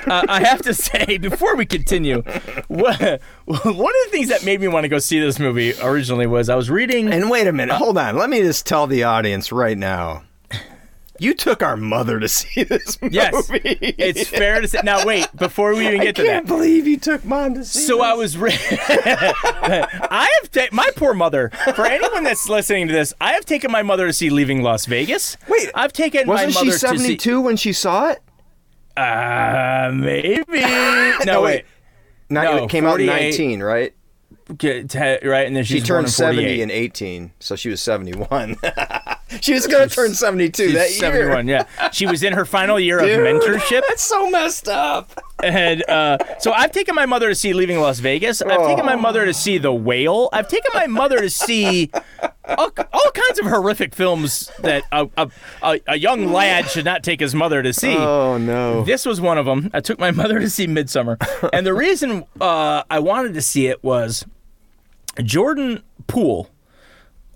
[SPEAKER 1] uh, I have to say <laughs> before we continue, what, one of the things that made me want to go see this movie originally was I was reading.
[SPEAKER 2] And wait a minute, hold on. Let me just tell the audience right now. You took our mother to see this movie.
[SPEAKER 1] yes, it's fair to say. Now wait, before we even get to that, I can't
[SPEAKER 2] believe you took mom to see.
[SPEAKER 1] So
[SPEAKER 2] this.
[SPEAKER 1] I was. Re- <laughs> I have ta- my poor mother. For anyone that's listening to this, I have taken my mother to see Leaving Las Vegas.
[SPEAKER 2] Wait,
[SPEAKER 1] I've taken
[SPEAKER 2] Wasn't
[SPEAKER 1] my mother
[SPEAKER 2] she seventy two when she saw it?
[SPEAKER 1] Uh, maybe. <laughs> no, wait.
[SPEAKER 2] wait. Not,
[SPEAKER 1] No,
[SPEAKER 2] it came out in nineteen, right?
[SPEAKER 1] Get right, and then
[SPEAKER 2] She turned seventy in eighteen, so she was seventy one. <laughs> she was gonna turn seventy two
[SPEAKER 1] She's
[SPEAKER 2] that year.
[SPEAKER 1] 71, yeah. She was in her final year of mentorship.
[SPEAKER 2] That's so messed up.
[SPEAKER 1] And uh, so I've taken my mother to see Leaving Las Vegas. I've taken my mother to see The Whale. I've taken my mother to see all, all kinds of horrific films that a, a, a, a young lad should not take his mother to see.
[SPEAKER 2] Oh no.
[SPEAKER 1] This was one of them. I took my <laughs> mother to see Midsommar, and the reason uh, I wanted to see it was Jordan Poole.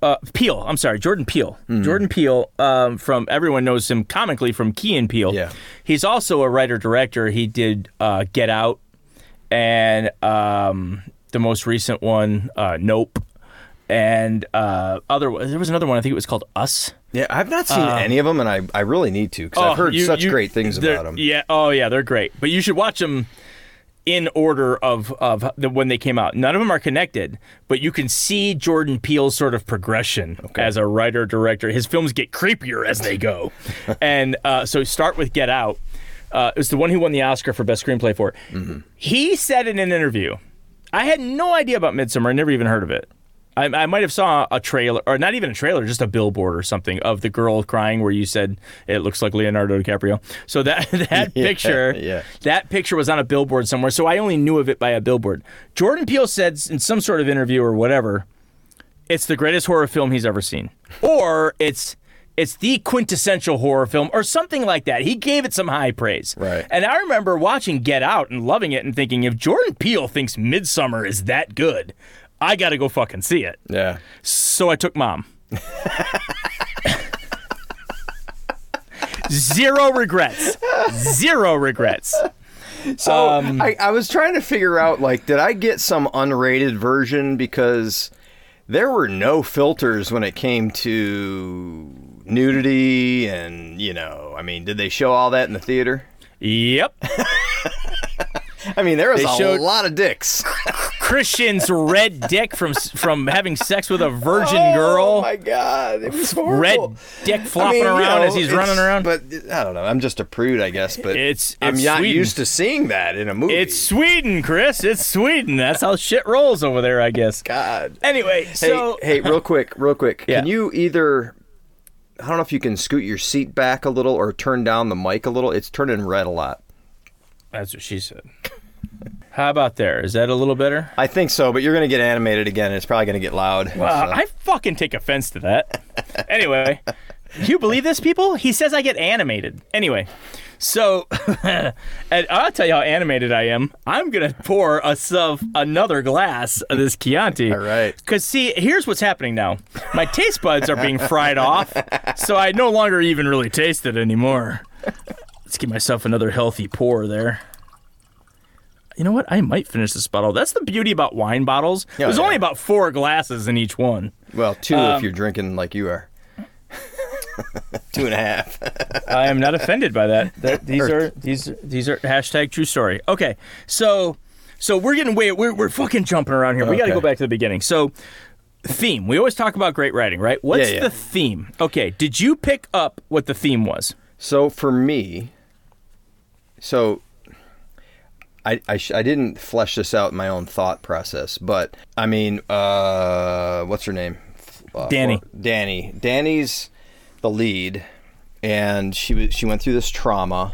[SPEAKER 1] Uh, Peele, I'm sorry, Jordan Peele.
[SPEAKER 2] Hmm.
[SPEAKER 1] Jordan Peele, um, from everyone knows him comically from Key and Peele.
[SPEAKER 2] Yeah.
[SPEAKER 1] he's also a writer director. He did uh, Get Out, and um, the most recent one, uh, Nope, and uh, other. There was another one. I think it was called Us.
[SPEAKER 2] Yeah, I've not seen any of them, and I, I really need to because I've heard
[SPEAKER 1] you-
[SPEAKER 2] such
[SPEAKER 1] you-
[SPEAKER 2] great things about them.
[SPEAKER 1] Yeah. Oh, yeah. They're great. But you should watch them in order of of the, when they came out. None of them are connected, but you can see Jordan Peele's sort of progression as a writer director. His films get creepier as they go, <laughs> and uh, so start with Get Out. Uh, it was the one he won the Oscar for best screenplay for.
[SPEAKER 2] Mm-hmm.
[SPEAKER 1] He said in an interview, "I had no idea about Midsommar. I never even heard of it." I, I might have saw a trailer, or not even a trailer, just a billboard or something of the girl crying, where you said it looks like Leonardo DiCaprio. So that <laughs> that <laughs>
[SPEAKER 2] Yeah,
[SPEAKER 1] picture,
[SPEAKER 2] yeah.
[SPEAKER 1] that picture was on a billboard somewhere. So I only knew of it by a billboard. Jordan Peele said in some sort of interview or whatever it's the greatest horror film he's ever seen, or it's it's the quintessential horror film, or something like that. He gave it some high praise.
[SPEAKER 2] Right.
[SPEAKER 1] And I remember watching Get Out and loving it and thinking, if Jordan Peele thinks Midsommar is that good, I got to go fucking see it.
[SPEAKER 2] Yeah.
[SPEAKER 1] So I took mom. Zero regrets. Zero regrets.
[SPEAKER 2] So
[SPEAKER 1] Um,
[SPEAKER 2] I, I was trying to figure out like, did I get some unrated version because there were no filters when it came to nudity and you know, I mean, did they show all that in the theater?
[SPEAKER 1] Yep.
[SPEAKER 2] I mean, there was
[SPEAKER 1] They
[SPEAKER 2] a lot of dicks.
[SPEAKER 1] Christian's red dick from from having sex with a virgin
[SPEAKER 2] Oh
[SPEAKER 1] girl.
[SPEAKER 2] Oh my god, it was
[SPEAKER 1] red
[SPEAKER 2] horrible.
[SPEAKER 1] dick
[SPEAKER 2] I
[SPEAKER 1] flopping
[SPEAKER 2] mean, you
[SPEAKER 1] around
[SPEAKER 2] know,
[SPEAKER 1] as he's running around.
[SPEAKER 2] But I don't know. I'm just a prude, I guess. But
[SPEAKER 1] It's-
[SPEAKER 2] I'm not
[SPEAKER 1] Sweden.
[SPEAKER 2] used to seeing that in a movie.
[SPEAKER 1] it's Sweden, Chris. It's Sweden. That's how shit rolls over there, I guess.
[SPEAKER 2] God.
[SPEAKER 1] Anyway,
[SPEAKER 2] Hey,
[SPEAKER 1] so
[SPEAKER 2] hey, real quick, real quick.
[SPEAKER 1] Yeah.
[SPEAKER 2] Can you either? I don't know if you can scoot your seat back a little or turn down the mic a little. It's turning red a lot.
[SPEAKER 1] that's what she said. How about there? Is that a little better?
[SPEAKER 2] I think so, but you're gonna get animated again. and It's probably gonna get loud.
[SPEAKER 1] Well,
[SPEAKER 2] So-
[SPEAKER 1] I fucking take offense to that. anyway, you believe this, people? He says I get animated. Anyway, so <laughs> and I'll tell you how animated I am. I'm gonna pour a of another glass of this Chianti.
[SPEAKER 2] All right.
[SPEAKER 1] Because see, here's what's happening now. My taste buds are being fried off, so I no longer even really taste it anymore. Let's give myself another healthy pour there. You know what? I might finish this bottle. That's the beauty about wine bottles.
[SPEAKER 2] Yeah,
[SPEAKER 1] There's
[SPEAKER 2] yeah.
[SPEAKER 1] only about four glasses in each one.
[SPEAKER 2] well, two
[SPEAKER 1] um,
[SPEAKER 2] if you're drinking like you are. <laughs> two and a half.
[SPEAKER 1] I am not offended by that. <laughs> That- these are these these are hashtag true story. Okay, so so we're getting way we're we're fucking jumping around here. We got to go back to the beginning. So theme. We always talk about great writing, right? What's
[SPEAKER 2] Yeah, yeah.
[SPEAKER 1] the theme? Okay, did you pick up what the theme was?
[SPEAKER 2] So for me, so I I, sh- I didn't flesh this out in my own thought process, but I mean, uh, what's her name? Uh,
[SPEAKER 1] Dani.
[SPEAKER 2] for- Dani. Dani's the lead, and she was she went through this trauma,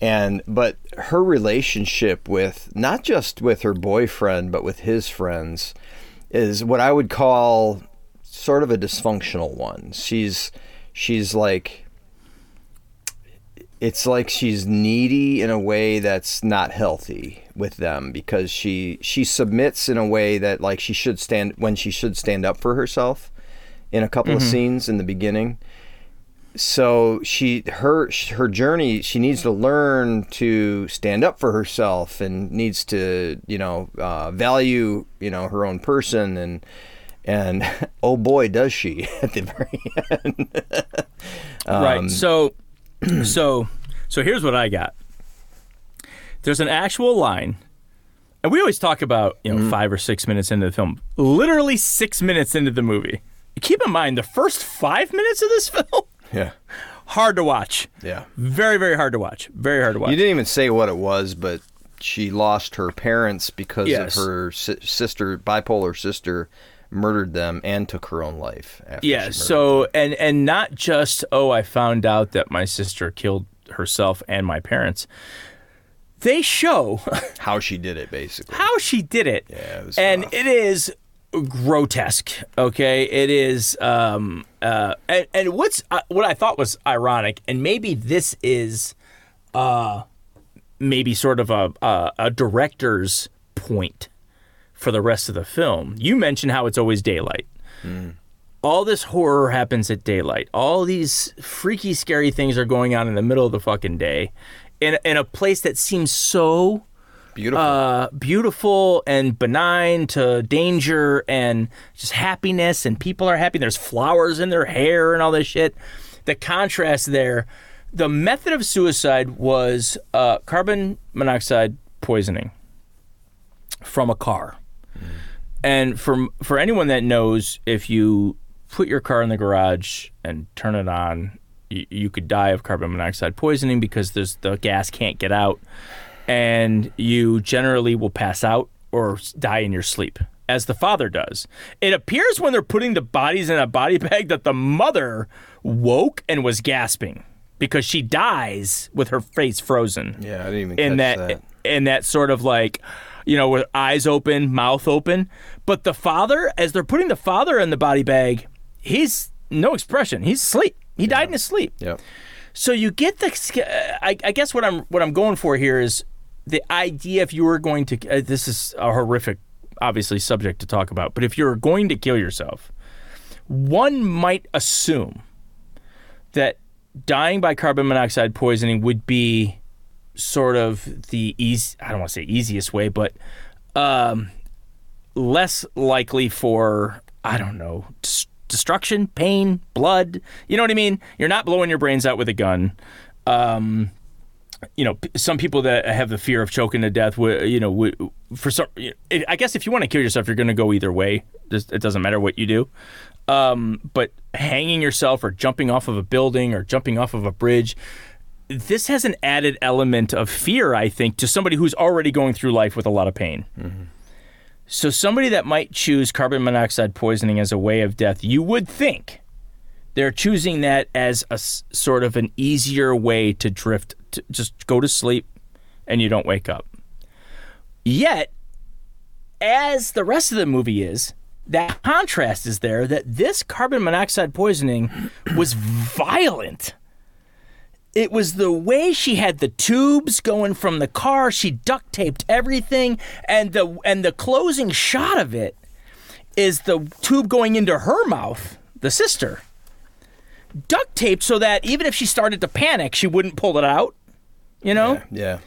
[SPEAKER 2] and but her relationship with not just with her boyfriend but with his friends is what I would call sort of a dysfunctional one. She's she's like it's like she's needy in a way that's not healthy with them because she she submits in a way that like she should stand when she should stand up for herself in a couple of scenes in the beginning. So she her her journey she needs to learn to stand up for herself and needs to you know uh, value you know her own person and and <laughs> oh boy does she <laughs> at the very end. Um,
[SPEAKER 1] right. So <clears throat> so so here's what I got. There's an actual line. And we always talk about, you know,
[SPEAKER 2] Mm-hmm.
[SPEAKER 1] 5 or 6 minutes into the film. Literally 6 minutes into the movie. Keep in mind the first 5 minutes of this <laughs> film
[SPEAKER 2] yeah
[SPEAKER 1] hard to watch.
[SPEAKER 2] yeah
[SPEAKER 1] Very very hard to watch. Very hard to watch.
[SPEAKER 2] You didn't even say what it was, but she lost her parents because
[SPEAKER 1] Yes.
[SPEAKER 2] of her si- sister, bipolar sister, murdered them and took her own life. After
[SPEAKER 1] Yeah, so and and not just oh I found out that my sister killed herself and my parents. They show <laughs>
[SPEAKER 2] how she did it, basically.
[SPEAKER 1] how she did it.
[SPEAKER 2] Yeah, it
[SPEAKER 1] and
[SPEAKER 2] rough.
[SPEAKER 1] it is grotesque. Okay, it is. Um, uh, and, and what's uh, what I thought was ironic, and maybe this is, uh, maybe sort of a a, a director's point for the rest of the film. You mentioned how it's always daylight. All this horror happens at daylight. All these freaky, scary things are going on in the middle of the fucking day, in in a place that seems so
[SPEAKER 2] Beautiful.
[SPEAKER 1] uh, beautiful and benign to danger and just happiness and people are happy. There's flowers in their hair and all this shit. The contrast there. The method of suicide was uh, carbon monoxide poisoning from a car. And for for anyone that knows, if you put your car in the garage and turn it on, you, you could die of carbon monoxide poisoning because there's the gas can't get out and you generally will pass out or die in your sleep, as the father does. It appears when they're putting the bodies in a body bag that the mother woke and was gasping because she dies with her face frozen
[SPEAKER 2] yeah, I didn't even
[SPEAKER 1] in
[SPEAKER 2] catch
[SPEAKER 1] that,
[SPEAKER 2] that.
[SPEAKER 1] in that sort of like you know, with eyes open, mouth open. But the father, as they're putting the father in the body bag, he's no expression. He's asleep. He died in his sleep.
[SPEAKER 2] Yep.
[SPEAKER 1] So you get the. I, I guess what I'm what I'm going for here is the idea. If you were going to, uh, this is a horrific, obviously subject to talk about. But if you're going to kill yourself, one might assume that dying by carbon monoxide poisoning would be sort of the easy. I don't want to say easiest way, but um, less likely for I don't know. Just, destruction, pain, blood. You know what I mean? You're not blowing your brains out with a gun. Um, you know, some people that have the fear of choking to death, you know, for some, I guess if you want to kill yourself, you're going to go either way. It doesn't matter what you do. Um, but hanging yourself or jumping off of a building or jumping off of a bridge, this has an added element of fear, I think, to somebody who's already going through life with a lot of pain. Mm-hmm. So, somebody that might choose carbon monoxide poisoning as a way of death, you would think they're choosing that as a sort of an easier way to drift, to just go to sleep and you don't wake up. Yet, as the rest of the movie is, that contrast is there that this carbon monoxide poisoning was violent it was the way she had the tubes going from the car. She duct taped everything, and the and the closing shot of it is the tube going into her mouth, the sister. Duct taped so that even if she started to panic, she wouldn't pull it out. You know.
[SPEAKER 2] Yeah. yeah.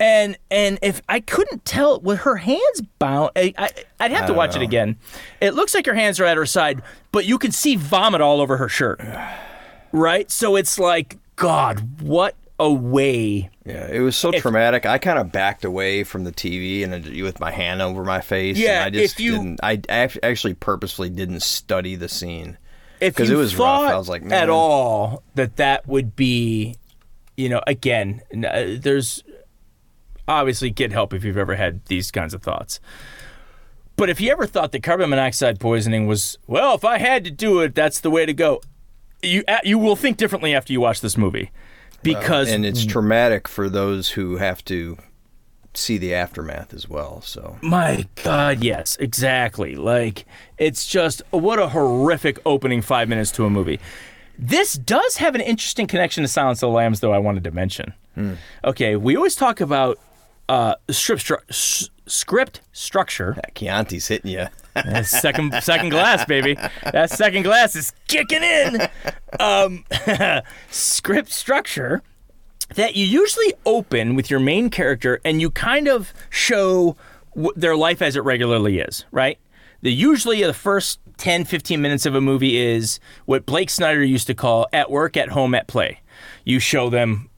[SPEAKER 1] And and if I couldn't tell with her hands bound, I, I would have to watch know. it again. It looks like her hands are at her side, but you can see vomit all over her shirt. <sighs> right? So it's like God, what a way.
[SPEAKER 2] Yeah, it was so if, traumatic. I kind of backed away from the TV and with my hand over my face.
[SPEAKER 1] Yeah,
[SPEAKER 2] I just
[SPEAKER 1] if you,
[SPEAKER 2] didn't. I actually purposely didn't study the scene
[SPEAKER 1] because
[SPEAKER 2] it was
[SPEAKER 1] rough.
[SPEAKER 2] I was like, Man.
[SPEAKER 1] at all that that would be, you know, again, uh, there's obviously get help if you've ever had these kinds of thoughts. But if you ever thought that carbon monoxide poisoning was, well, if I had to do it, that's the way to go you you will think differently after you watch this movie because
[SPEAKER 2] and it's traumatic for those who have to see the aftermath as well so.
[SPEAKER 1] My god yes exactly. Like it's just what a horrific opening 5 minutes to a movie. This does have an interesting connection to Silence of the Lambs though I wanted to mention. Hmm. okay we always talk about uh, script, stru- script structure.
[SPEAKER 2] That Chianti's hitting you. <laughs>
[SPEAKER 1] second second glass, baby. That second glass is kicking in. Um, <laughs> script structure that you usually open with your main character and you kind of show w- their life as it regularly is, right? The usually the first 10 15 minutes of a movie is what Blake Snyder used to call at work, at home, at play. You show them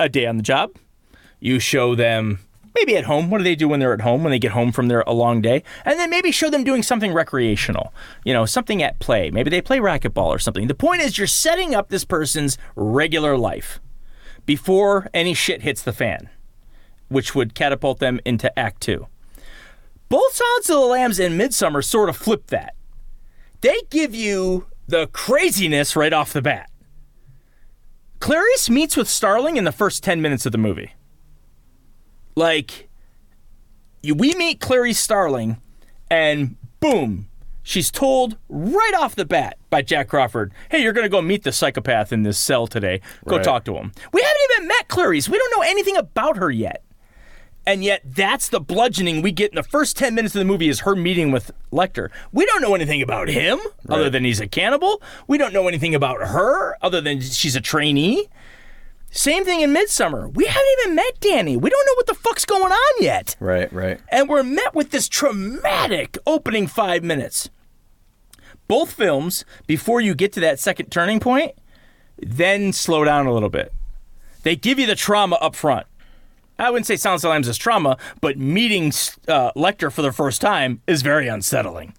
[SPEAKER 1] a day on the job. You show them maybe at home. What do they do when they're at home, when they get home from their a long day? And then maybe show them doing something recreational, you know, something at play. Maybe they play racquetball or something. The point is, you're setting up this person's regular life before any shit hits the fan, which would catapult them into Act Two. Both Silence of the Lambs and Midsommar sort of flip that. They give you the craziness right off the bat. Clarice meets with Starling in the first 10 minutes of the movie. Like, we meet Clarice Starling, and boom, she's told right off the bat by Jack Crawford, "Hey, you're going to go meet the psychopath in this cell today. Go right. talk to him." We haven't even met Clarice. We don't know anything about her yet. And yet, that's the bludgeoning we get in the first 10 minutes of the movie is her meeting with Lecter. We don't know anything about him right. other than he's a cannibal. We don't know anything about her other than she's a trainee. Same thing in Midsommar. We haven't even met Dani. We don't know what the fuck's going on yet.
[SPEAKER 2] Right, right.
[SPEAKER 1] And we're met with this traumatic opening five minutes. Both films, before you get to that second turning point, then slow down a little bit. They give you the trauma up front. I wouldn't say Silence of the Lambs is trauma, but meeting uh, Lecter for the first time is very unsettling.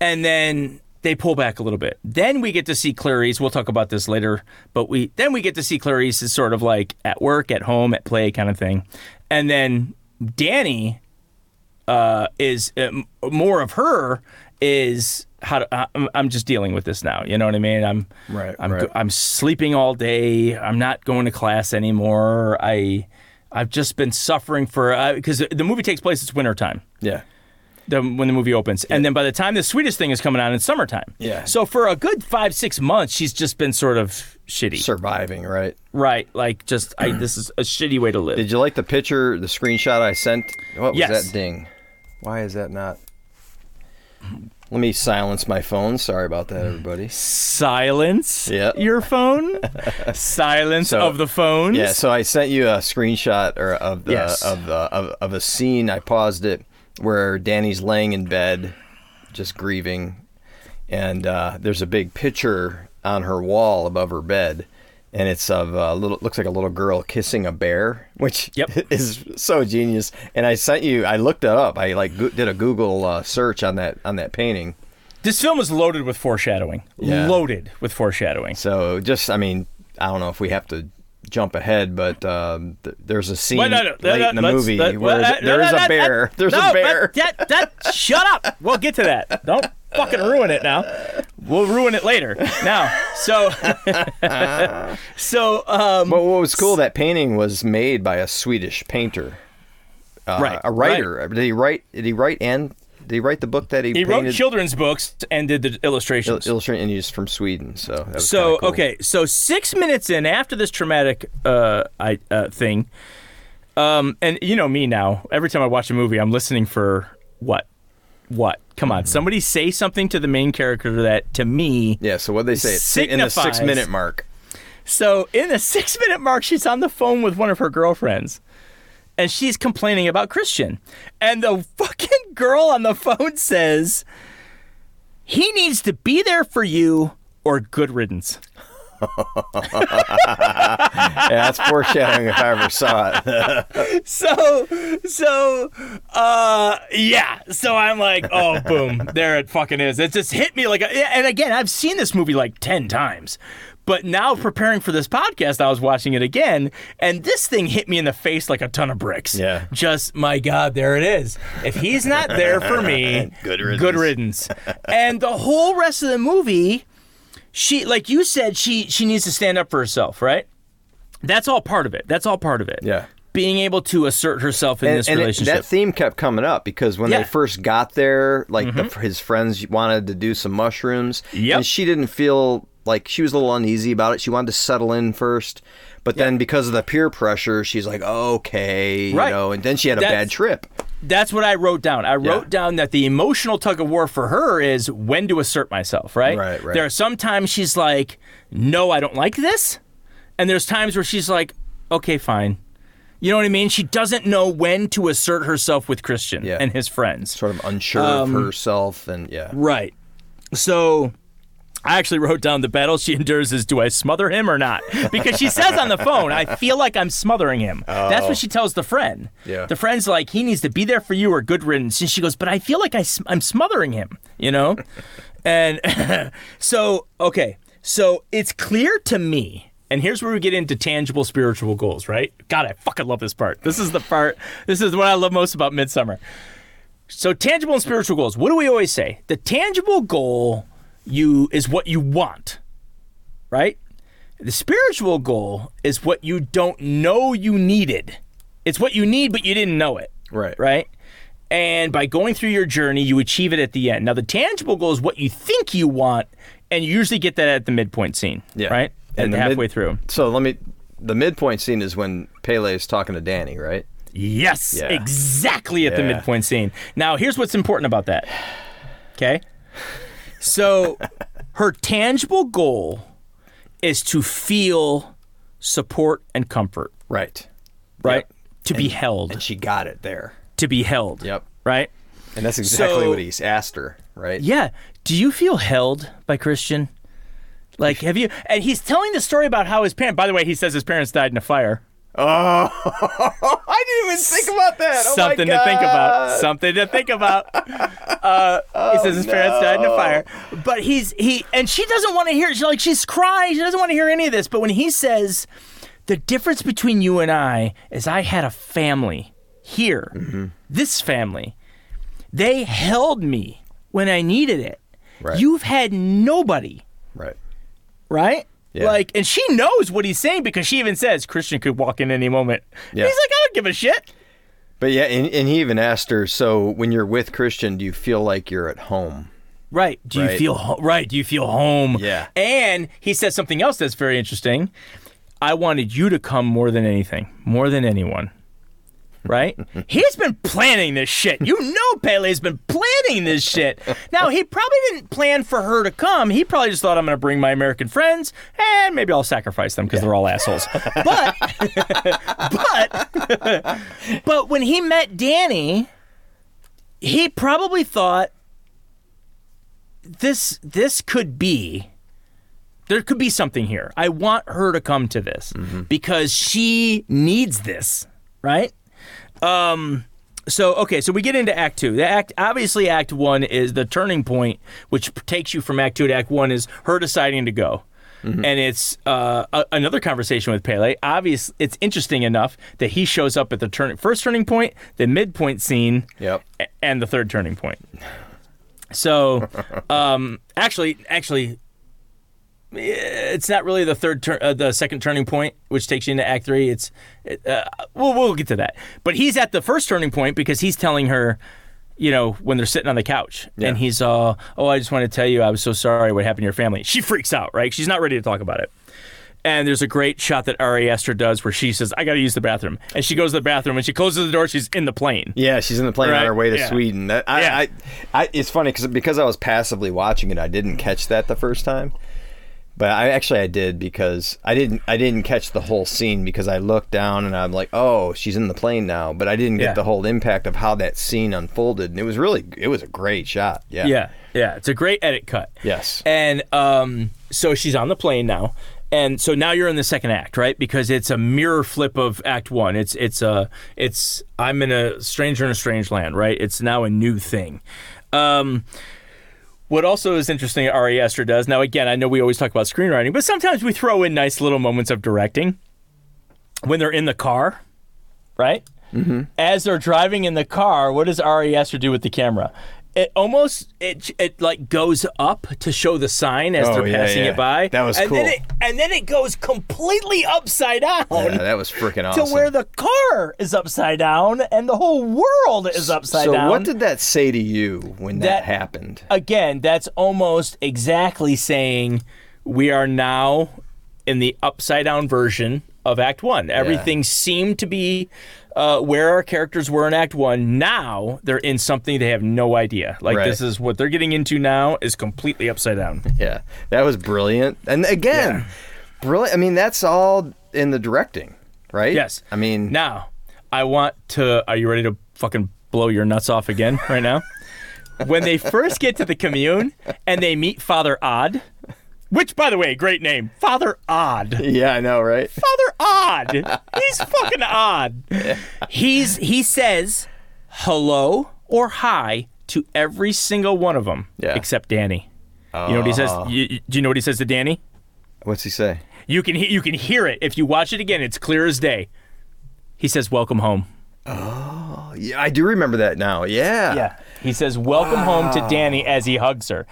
[SPEAKER 1] And then they pull back a little bit. Then we get to see Clarice. We'll talk about this later, but we then we get to see Clarice is sort of like at work, at home, at play kind of thing, and then Dani uh, is uh, more of her is how to, uh, I'm just dealing with this now. You know what I mean? I'm
[SPEAKER 2] right.
[SPEAKER 1] I'm
[SPEAKER 2] right.
[SPEAKER 1] I'm sleeping all day. I'm not going to class anymore. I I've just been suffering for because the movie takes place it's wintertime.
[SPEAKER 2] Yeah.
[SPEAKER 1] The, when the movie opens, and then by the time the sweetest thing is coming out in summertime.
[SPEAKER 2] Yeah.
[SPEAKER 1] So for a good five six months, she's just been sort of shitty.
[SPEAKER 2] Surviving, right?
[SPEAKER 1] Right. Like just I, this is a shitty way to live.
[SPEAKER 2] Did you like the picture, the screenshot I sent? What was
[SPEAKER 1] Yes.
[SPEAKER 2] that ding? Why is that not? Let me silence my phone. Sorry about that, everybody.
[SPEAKER 1] Silence
[SPEAKER 2] Yeah.
[SPEAKER 1] your phone. <laughs> Silence
[SPEAKER 2] So-
[SPEAKER 1] of the phones.
[SPEAKER 2] Yeah, so I sent you a screenshot or of the
[SPEAKER 1] Yes.
[SPEAKER 2] of the of, of a scene. I paused it where Dani's laying in bed, just grieving, and uh, there's a big picture on her wall above her bed, and it's of a little looks like a little girl kissing a bear, which
[SPEAKER 1] Yep. <laughs>
[SPEAKER 2] is so genius. And I sent you. I looked it up. I like go- did a Google uh, search on that on that painting.
[SPEAKER 1] This film is loaded with foreshadowing.
[SPEAKER 2] Yeah.
[SPEAKER 1] Loaded with foreshadowing.
[SPEAKER 2] So just, I mean, I don't know if we have to jump ahead, but um, th- there's a scene
[SPEAKER 1] Wait, no, no,
[SPEAKER 2] late
[SPEAKER 1] no,
[SPEAKER 2] in the movie
[SPEAKER 1] let-
[SPEAKER 2] where
[SPEAKER 1] well,
[SPEAKER 2] th- there is a bear.
[SPEAKER 1] that-
[SPEAKER 2] There's a bear.
[SPEAKER 1] That, that, shut up. We'll get to that. Don't fucking ruin it now. We'll ruin it later. Now, so, <laughs> so, um,
[SPEAKER 2] But what was cool, that painting was made by a Swedish painter, uh,
[SPEAKER 1] Right,
[SPEAKER 2] a writer. Did he write? Did he write and did he write the book that he,
[SPEAKER 1] he wrote children's books and did the
[SPEAKER 2] Il-
[SPEAKER 1] illustrations.
[SPEAKER 2] illustrating, and he's from Sweden. So that was
[SPEAKER 1] So
[SPEAKER 2] cool.
[SPEAKER 1] okay, so six minutes in after this traumatic uh, I, uh, thing, um, and you know me now. Every time I watch a movie, I'm listening for what, what? Come
[SPEAKER 2] Mm-hmm.
[SPEAKER 1] on, somebody say something to the main character that to me.
[SPEAKER 2] Yeah. So what they say it's in the six minute mark.
[SPEAKER 1] So in the six minute mark, she's on the phone with one of her girlfriends. And she's complaining about Christian. And the fucking girl on the phone says, he needs to be there for you or good riddance. <laughs>
[SPEAKER 2] yeah, that's foreshadowing if I ever saw it. <laughs>
[SPEAKER 1] so so uh yeah so i'm like oh boom there it fucking is it just hit me like a, and again i've seen this movie like 10 times but now preparing for this podcast i was watching it again and this thing hit me in the face like a ton of bricks
[SPEAKER 2] Yeah.
[SPEAKER 1] just my god there it is if he's not there for me <laughs>
[SPEAKER 2] Good riddance.
[SPEAKER 1] good riddance and the whole rest of the movie she like you said she she needs to stand up for herself right that's all part of it that's all part of it
[SPEAKER 2] Yeah.
[SPEAKER 1] being able to assert herself in
[SPEAKER 2] and,
[SPEAKER 1] this
[SPEAKER 2] and it-
[SPEAKER 1] relationship.
[SPEAKER 2] that theme kept coming up because when
[SPEAKER 1] Yeah. Mm-hmm.
[SPEAKER 2] they first got there, like the, his friends wanted to do some mushrooms,
[SPEAKER 1] Yep.
[SPEAKER 2] and she didn't feel like she was a little uneasy about it. She wanted to settle in first, but then because of the peer pressure, she's like, okay, you
[SPEAKER 1] Right.
[SPEAKER 2] know, and then she had a
[SPEAKER 1] That's-
[SPEAKER 2] bad trip.
[SPEAKER 1] That's what I wrote down. I wrote
[SPEAKER 2] Yeah.
[SPEAKER 1] down that the emotional tug of war for her is when to assert myself, right?
[SPEAKER 2] Right, right.
[SPEAKER 1] There are some times she's like, no, I don't like this. And there's times where she's like, okay, fine. You know what I mean? She doesn't know when to assert herself with Christian
[SPEAKER 2] Yeah.
[SPEAKER 1] and his friends.
[SPEAKER 2] Sort of unsure
[SPEAKER 1] Um,
[SPEAKER 2] of herself, and yeah,
[SPEAKER 1] Right. So I actually wrote down the battle she endures is do I smother him or not? Because she says on the phone, I feel like I'm smothering him. That's what she tells the friend.
[SPEAKER 2] Yeah.
[SPEAKER 1] The friend's like, he needs to be there for you or good riddance. And she goes, but I feel like I, I'm smothering him, you know? and <laughs> so, okay. So it's clear to me. And here's where we get into tangible spiritual goals, right? God, I fucking love this part. This is the part, this is what I love most about Midsommar. So tangible and spiritual goals. What do we always say? The tangible goal you is what you want, right? The spiritual goal is what you don't know you needed. It's what you need, but you didn't know it,
[SPEAKER 2] right,
[SPEAKER 1] right? And by going through your journey, you achieve it at the end. Now, the tangible goal is what you think you want, and you usually get that at the midpoint scene,
[SPEAKER 2] Yeah.
[SPEAKER 1] right?
[SPEAKER 2] And
[SPEAKER 1] halfway
[SPEAKER 2] mid-
[SPEAKER 1] through.
[SPEAKER 2] So let me. The midpoint scene is when Pelle is talking to Dani, right?
[SPEAKER 1] Yes,
[SPEAKER 2] Yeah.
[SPEAKER 1] exactly at the midpoint scene. Now, here's what's important about that. Okay? So, her tangible goal is to feel support and comfort,
[SPEAKER 2] Right.
[SPEAKER 1] right?
[SPEAKER 2] Yep.
[SPEAKER 1] To be held,
[SPEAKER 2] And she got it there.
[SPEAKER 1] to be held.
[SPEAKER 2] Yep.
[SPEAKER 1] Right?
[SPEAKER 2] And that's exactly
[SPEAKER 1] So-
[SPEAKER 2] what he's asked her, right?
[SPEAKER 1] Yeah. Do you feel held by Christian? Like, have you? And he's telling the story about how his parents. By the way, he says his parents died in a fire.
[SPEAKER 2] Oh, <laughs> I didn't even think about that. Oh my
[SPEAKER 1] something to think about. Something to think about. <laughs> Uh, he says his parents died in a fire, but he's he and she doesn't want to hear. She's like she's crying. She doesn't want to hear any of this. But when he says, "The difference between you and I is I had a family here.
[SPEAKER 2] Mm-hmm.
[SPEAKER 1] This family, they held me when I needed it.
[SPEAKER 2] Right.
[SPEAKER 1] You've had nobody,
[SPEAKER 2] Right.
[SPEAKER 1] right?"
[SPEAKER 2] Yeah.
[SPEAKER 1] Like, and she knows what he's saying because she even says Christian could walk in any moment.
[SPEAKER 2] Yeah.
[SPEAKER 1] He's like, I don't give a shit.
[SPEAKER 2] But yeah, and, and he even asked her, so when you're with Christian, do you feel like you're at home?
[SPEAKER 1] Right. Do you
[SPEAKER 2] Right.
[SPEAKER 1] feel ho- right? Do you feel home?
[SPEAKER 2] Yeah.
[SPEAKER 1] And he says something else that's very interesting. I wanted you to come more than anything, more than anyone. Right? He's been planning this shit. You know Pelle's been planning this shit. Now, he probably didn't plan for her to come. He probably just thought I'm going to bring my American friends and maybe I'll sacrifice them because they're all assholes. <laughs> But but but when he met Dani, he probably thought this this could be there could be something here. I want her to come to this mm-hmm. because she needs this, right? Um so okay, so we get into Act Two. The act obviously Act One is the turning point, which takes you from Act Two to Act One is her deciding to go, and it's uh, a, another conversation with Pelle. Obviously, it's interesting enough that he shows up at the turn first turning point, the midpoint scene,
[SPEAKER 2] Yep.
[SPEAKER 1] a- and the third turning point. So, <laughs> um, actually, actually, it's not really the third, tur- uh, the second turning point, which takes you into Act Three. It's, uh, we'll we'll get to that. But he's at the first turning point because he's telling her, you know, when they're sitting on the couch,
[SPEAKER 2] Yeah.
[SPEAKER 1] and he's, uh, oh, I just want to tell you, I was so sorry what happened to your family. She freaks out, right? She's not ready to talk about it. And there's a great shot that Ari Aster does where she says, I got to use the bathroom. And she goes to the bathroom and she closes the door. She's in the plane.
[SPEAKER 2] Yeah, she's in the plane
[SPEAKER 1] Right,
[SPEAKER 2] on her way to
[SPEAKER 1] yeah.
[SPEAKER 2] Sweden. That, I,
[SPEAKER 1] Yeah.
[SPEAKER 2] I, I, it's funny because because I was passively watching it, I didn't catch that the first time. But I actually I did because I didn't I didn't catch the whole scene because I looked down and I'm like, oh, she's in the plane now. But I didn't get
[SPEAKER 1] Yeah.
[SPEAKER 2] the whole impact of how that scene unfolded, and it was really it was a great shot. Yeah.
[SPEAKER 1] Yeah, yeah. It's a great edit cut.
[SPEAKER 2] Yes.
[SPEAKER 1] And um, so she's on the plane now, and so now you're in the second act, right? Because it's a mirror flip of Act One. It's it's a it's I'm in a stranger in a strange land, right? It's now a new thing. Um, what also is interesting, Ari Aster does now. Again, I know we always talk about screenwriting, but sometimes we throw in nice little moments of directing when they're in the car, right? Mm-hmm. As they're driving in the car, what does Ari Aster do with the camera? It almost it it like goes up to show the sign as
[SPEAKER 2] Oh,
[SPEAKER 1] they're
[SPEAKER 2] yeah,
[SPEAKER 1] passing
[SPEAKER 2] yeah.
[SPEAKER 1] it by.
[SPEAKER 2] That was
[SPEAKER 1] and Then
[SPEAKER 2] cool.
[SPEAKER 1] it, and then it goes completely upside down
[SPEAKER 2] Yeah, that was freaking awesome.
[SPEAKER 1] to where the car is upside down and the whole world is upside
[SPEAKER 2] so
[SPEAKER 1] down.
[SPEAKER 2] what did that say to you when that,
[SPEAKER 1] That-
[SPEAKER 2] happened?
[SPEAKER 1] again, that's almost exactly saying we are now in the upside down version of Act One. Everything seemed to be uh, where our characters were in Act One. Now they're in something they have no idea. Like
[SPEAKER 2] Right.
[SPEAKER 1] this is what they're getting into now is completely upside down. <laughs>
[SPEAKER 2] Yeah, that was brilliant. And again, brilliant. I mean, that's all in the directing, right?
[SPEAKER 1] Yes.
[SPEAKER 2] I mean,
[SPEAKER 1] Now, I want to. Are you ready to fucking blow your nuts off again right now? when they first get to the commune and they meet Father Odd, which, by the way, great name, Father Odd.
[SPEAKER 2] yeah, I know, right?
[SPEAKER 1] Father Odd. He's fucking odd. He's he says hello or hi to every single one of them
[SPEAKER 2] Yeah.
[SPEAKER 1] except Dani. You know what he says? Oh. You, you- do you know what he says to Dani?
[SPEAKER 2] What's he say?
[SPEAKER 1] You can he- you can hear it if you watch it again. It's clear as day. He says, "Welcome home."
[SPEAKER 2] Oh, yeah, I do remember that now. Yeah.
[SPEAKER 1] Yeah. He says, Welcome home to Dani as he hugs her.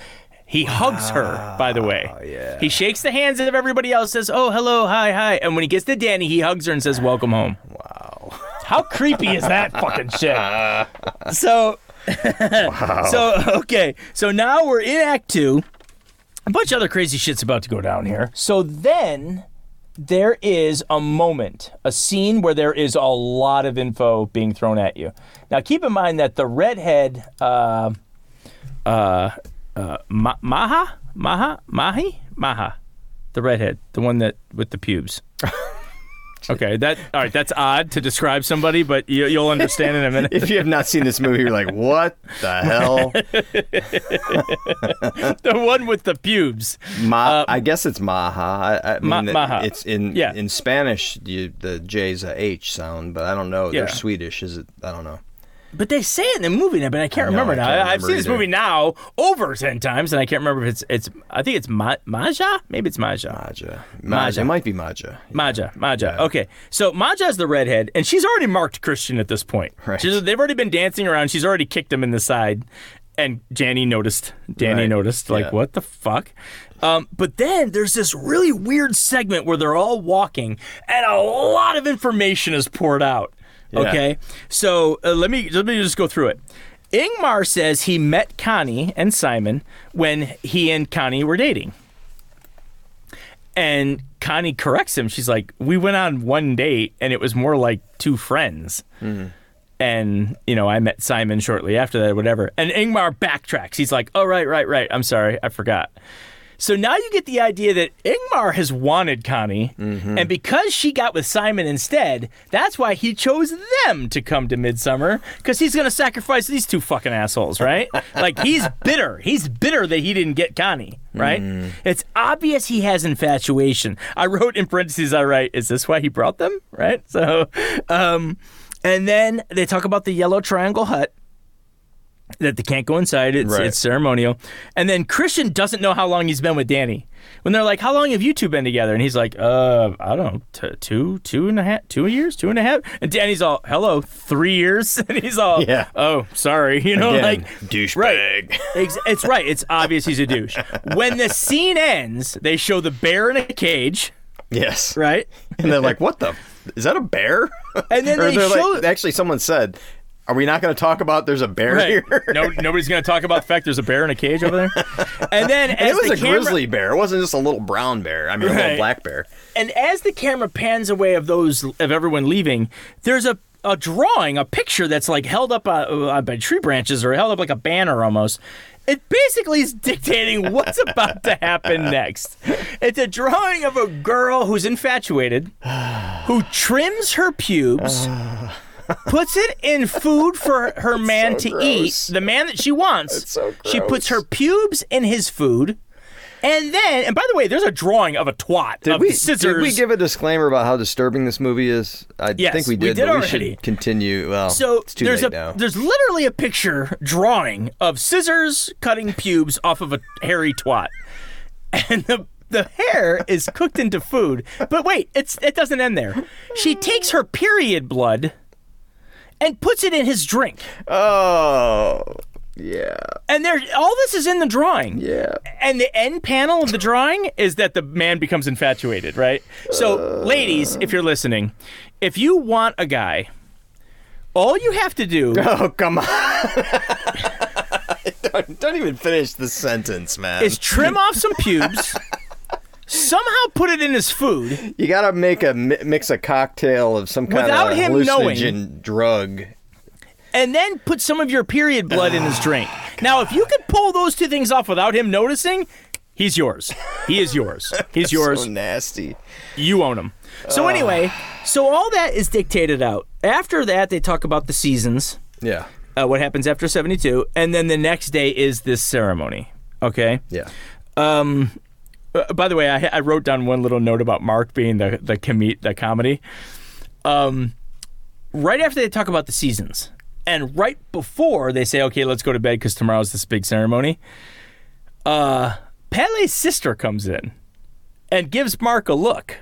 [SPEAKER 1] He hugs her, by the way.
[SPEAKER 2] yeah.
[SPEAKER 1] He shakes the hands of everybody else, says, Oh, hello, hi, hi. And when he gets to Dani, he hugs her and says, Welcome home.
[SPEAKER 2] Wow. <laughs>
[SPEAKER 1] How creepy is that fucking shit? <laughs> So, so, okay. So now we're in Act Two. A bunch of other crazy shit's about to go down here. So then there is a moment, a scene where there is a lot of info being thrown at you. Now, keep in mind that the redhead, uh, uh, uh, Ma- Maha, Maha, Mahi, Maha, the redhead, the one that with the pubes. <laughs> Okay, that all right. That's odd to describe somebody, but you, you'll understand in a minute. <laughs>
[SPEAKER 2] If you have not seen this movie, you're like, what the hell? <laughs>
[SPEAKER 1] the one with the pubes.
[SPEAKER 2] Ma- I guess it's Maha. I, I
[SPEAKER 1] Uh, Ma-
[SPEAKER 2] mean,
[SPEAKER 1] Maha.
[SPEAKER 2] it's in
[SPEAKER 1] Yeah.
[SPEAKER 2] in Spanish. You, the J's a H sound, but I don't know.
[SPEAKER 1] Yeah.
[SPEAKER 2] They're Swedish. Is it? I don't know.
[SPEAKER 1] But they say it in the movie, now, but I can't
[SPEAKER 2] I know,
[SPEAKER 1] remember
[SPEAKER 2] I
[SPEAKER 1] now.
[SPEAKER 2] can't
[SPEAKER 1] I- I've
[SPEAKER 2] remember
[SPEAKER 1] seen this
[SPEAKER 2] either.
[SPEAKER 1] movie now over ten times, and I can't remember if it's it's. I think it's Ma- Maja. Maybe it's Maja.
[SPEAKER 2] Maja.
[SPEAKER 1] Maja.
[SPEAKER 2] It might be Maja.
[SPEAKER 1] Maja, Maja. Okay, so Maja's the redhead, and she's already marked Christian at this point.
[SPEAKER 2] Right.
[SPEAKER 1] She's, they've already been dancing around. She's already kicked him in the side, and Dani noticed. Dani
[SPEAKER 2] Right.
[SPEAKER 1] noticed, like,
[SPEAKER 2] Yeah.
[SPEAKER 1] what the fuck? Um, but then there's this really weird segment where they're all walking, and a lot of information is poured out.
[SPEAKER 2] Yeah.
[SPEAKER 1] Okay, so uh, let me let me just go through it. Ingmar says he met Connie and Simon when he and Connie were dating. And Connie corrects him. She's like, "We went on one date, and it was more like two friends." And you know, I met Simon shortly after that, whatever. And Ingmar backtracks. He's like, "Oh, right, right, right. I'm sorry, I forgot." So now you get the idea that Ingmar has wanted Connie, and because she got with Simon instead, that's why he chose them to come to Midsummer, because he's going to sacrifice these two fucking assholes, right? <laughs> like, he's bitter. He's bitter that he didn't get Connie, right? It's obvious he has infatuation. I wrote in parentheses, I write, is this why he brought them, right? So, um, and then they talk about the yellow triangle hut that they can't go inside. It's,
[SPEAKER 2] Right.
[SPEAKER 1] it's ceremonial. And then Christian doesn't know how long he's been with Dani. When they're like, "How long have you two been together?" and he's like, "Uh, I don't know, t- two, two and a half, two years, two and a half." And Dani's all, "Hello, three years," <laughs> and he's all,
[SPEAKER 2] Yeah.
[SPEAKER 1] oh, sorry," you know,
[SPEAKER 2] Again,
[SPEAKER 1] like
[SPEAKER 2] douchebag.
[SPEAKER 1] Right. Ex- it's right. It's obvious he's a douche. When the scene ends, they show the bear in a cage,
[SPEAKER 2] Yes.
[SPEAKER 1] right?
[SPEAKER 2] And they're like, "What the? Is that a bear?"
[SPEAKER 1] And then <laughs> they show-
[SPEAKER 2] like, actually, someone said, "Are we not going to talk about there's a bear
[SPEAKER 1] Right.
[SPEAKER 2] here?"
[SPEAKER 1] No, nobody's going to talk about the fact there's a bear in a cage over there. And then
[SPEAKER 2] And <laughs>
[SPEAKER 1] as
[SPEAKER 2] it was
[SPEAKER 1] the
[SPEAKER 2] a
[SPEAKER 1] camera,
[SPEAKER 2] grizzly bear. It wasn't just a little brown bear. I mean, a little black bear.
[SPEAKER 1] And as the camera pans away of those of everyone leaving, there's a a drawing, a picture that's like held up uh, by tree branches or held up like a banner almost. It basically is dictating what's about to happen <laughs> next. It's a drawing of a girl who's infatuated, who trims her pubes, <sighs> <laughs> puts it in food for <laughs> her man
[SPEAKER 2] so
[SPEAKER 1] to eat, the man that she wants.
[SPEAKER 2] It's so
[SPEAKER 1] She puts her pubes in his food. And then, and by the way, there's a drawing of a twat
[SPEAKER 2] Did
[SPEAKER 1] of
[SPEAKER 2] we,
[SPEAKER 1] scissors.
[SPEAKER 2] did we give a disclaimer about how disturbing this movie is? I
[SPEAKER 1] Yes,
[SPEAKER 2] think we did.
[SPEAKER 1] we
[SPEAKER 2] did,
[SPEAKER 1] did
[SPEAKER 2] but we
[SPEAKER 1] already.
[SPEAKER 2] should continue. Well,
[SPEAKER 1] So
[SPEAKER 2] it's too
[SPEAKER 1] there's
[SPEAKER 2] late
[SPEAKER 1] a
[SPEAKER 2] now.
[SPEAKER 1] there's literally a picture drawing of scissors cutting pubes off of a hairy twat, and the the hair is cooked into food. But wait, it's it doesn't end there. She takes her period blood and puts it in his drink,
[SPEAKER 2] Oh, yeah,
[SPEAKER 1] and there all this is in the drawing.
[SPEAKER 2] yeah.
[SPEAKER 1] And the end panel of the drawing is that the man becomes infatuated, right? So, ladies, if you're listening, if you want a guy, all you have to do <laughs>
[SPEAKER 2] Oh, come on. <laughs> don't, don't even finish the sentence, man.
[SPEAKER 1] is trim off some pubes, <laughs> somehow put it in his food,
[SPEAKER 2] you gotta make a mi- mix a cocktail of some kind
[SPEAKER 1] Without
[SPEAKER 2] of
[SPEAKER 1] him knowing.
[SPEAKER 2] hallucinogen drug.
[SPEAKER 1] and then put some of your period blood in his ah, drink. Now, if you could pull those two things off without him noticing, he's yours. He is yours. <laughs> He's yours.
[SPEAKER 2] So nasty.
[SPEAKER 1] You own him. So ah. anyway, so all that is dictated out. After that, they talk about the seasons.
[SPEAKER 2] Yeah,
[SPEAKER 1] uh, what happens after 72 and then the next day is this ceremony okay
[SPEAKER 2] yeah.
[SPEAKER 1] Um, uh, by the way I, I wrote down one little note about mark being the the, com- the comedy. Um, right after they talk about the seasons and right before they say okay let's go to bed because tomorrow's this big ceremony uh, Pelle's sister comes in and gives mark a look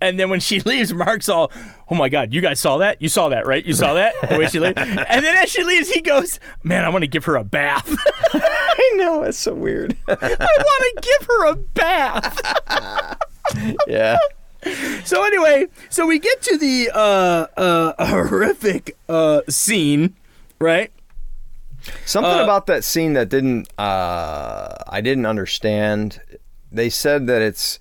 [SPEAKER 1] and then when she <laughs> leaves, Mark's all, "Oh my God, you guys saw that? You saw that, right? You saw that the way she leaves." <laughs> And then as she leaves, he goes, "Man, I want to give her a bath. <laughs>
[SPEAKER 2] I know it's so weird.
[SPEAKER 1] I want to give her a bath."
[SPEAKER 2] yeah.
[SPEAKER 1] So anyway, so we get to the uh, uh, horrific uh, scene, right?
[SPEAKER 2] Something
[SPEAKER 1] Uh,
[SPEAKER 2] about that scene that didn't uh, I didn't understand. They said that it's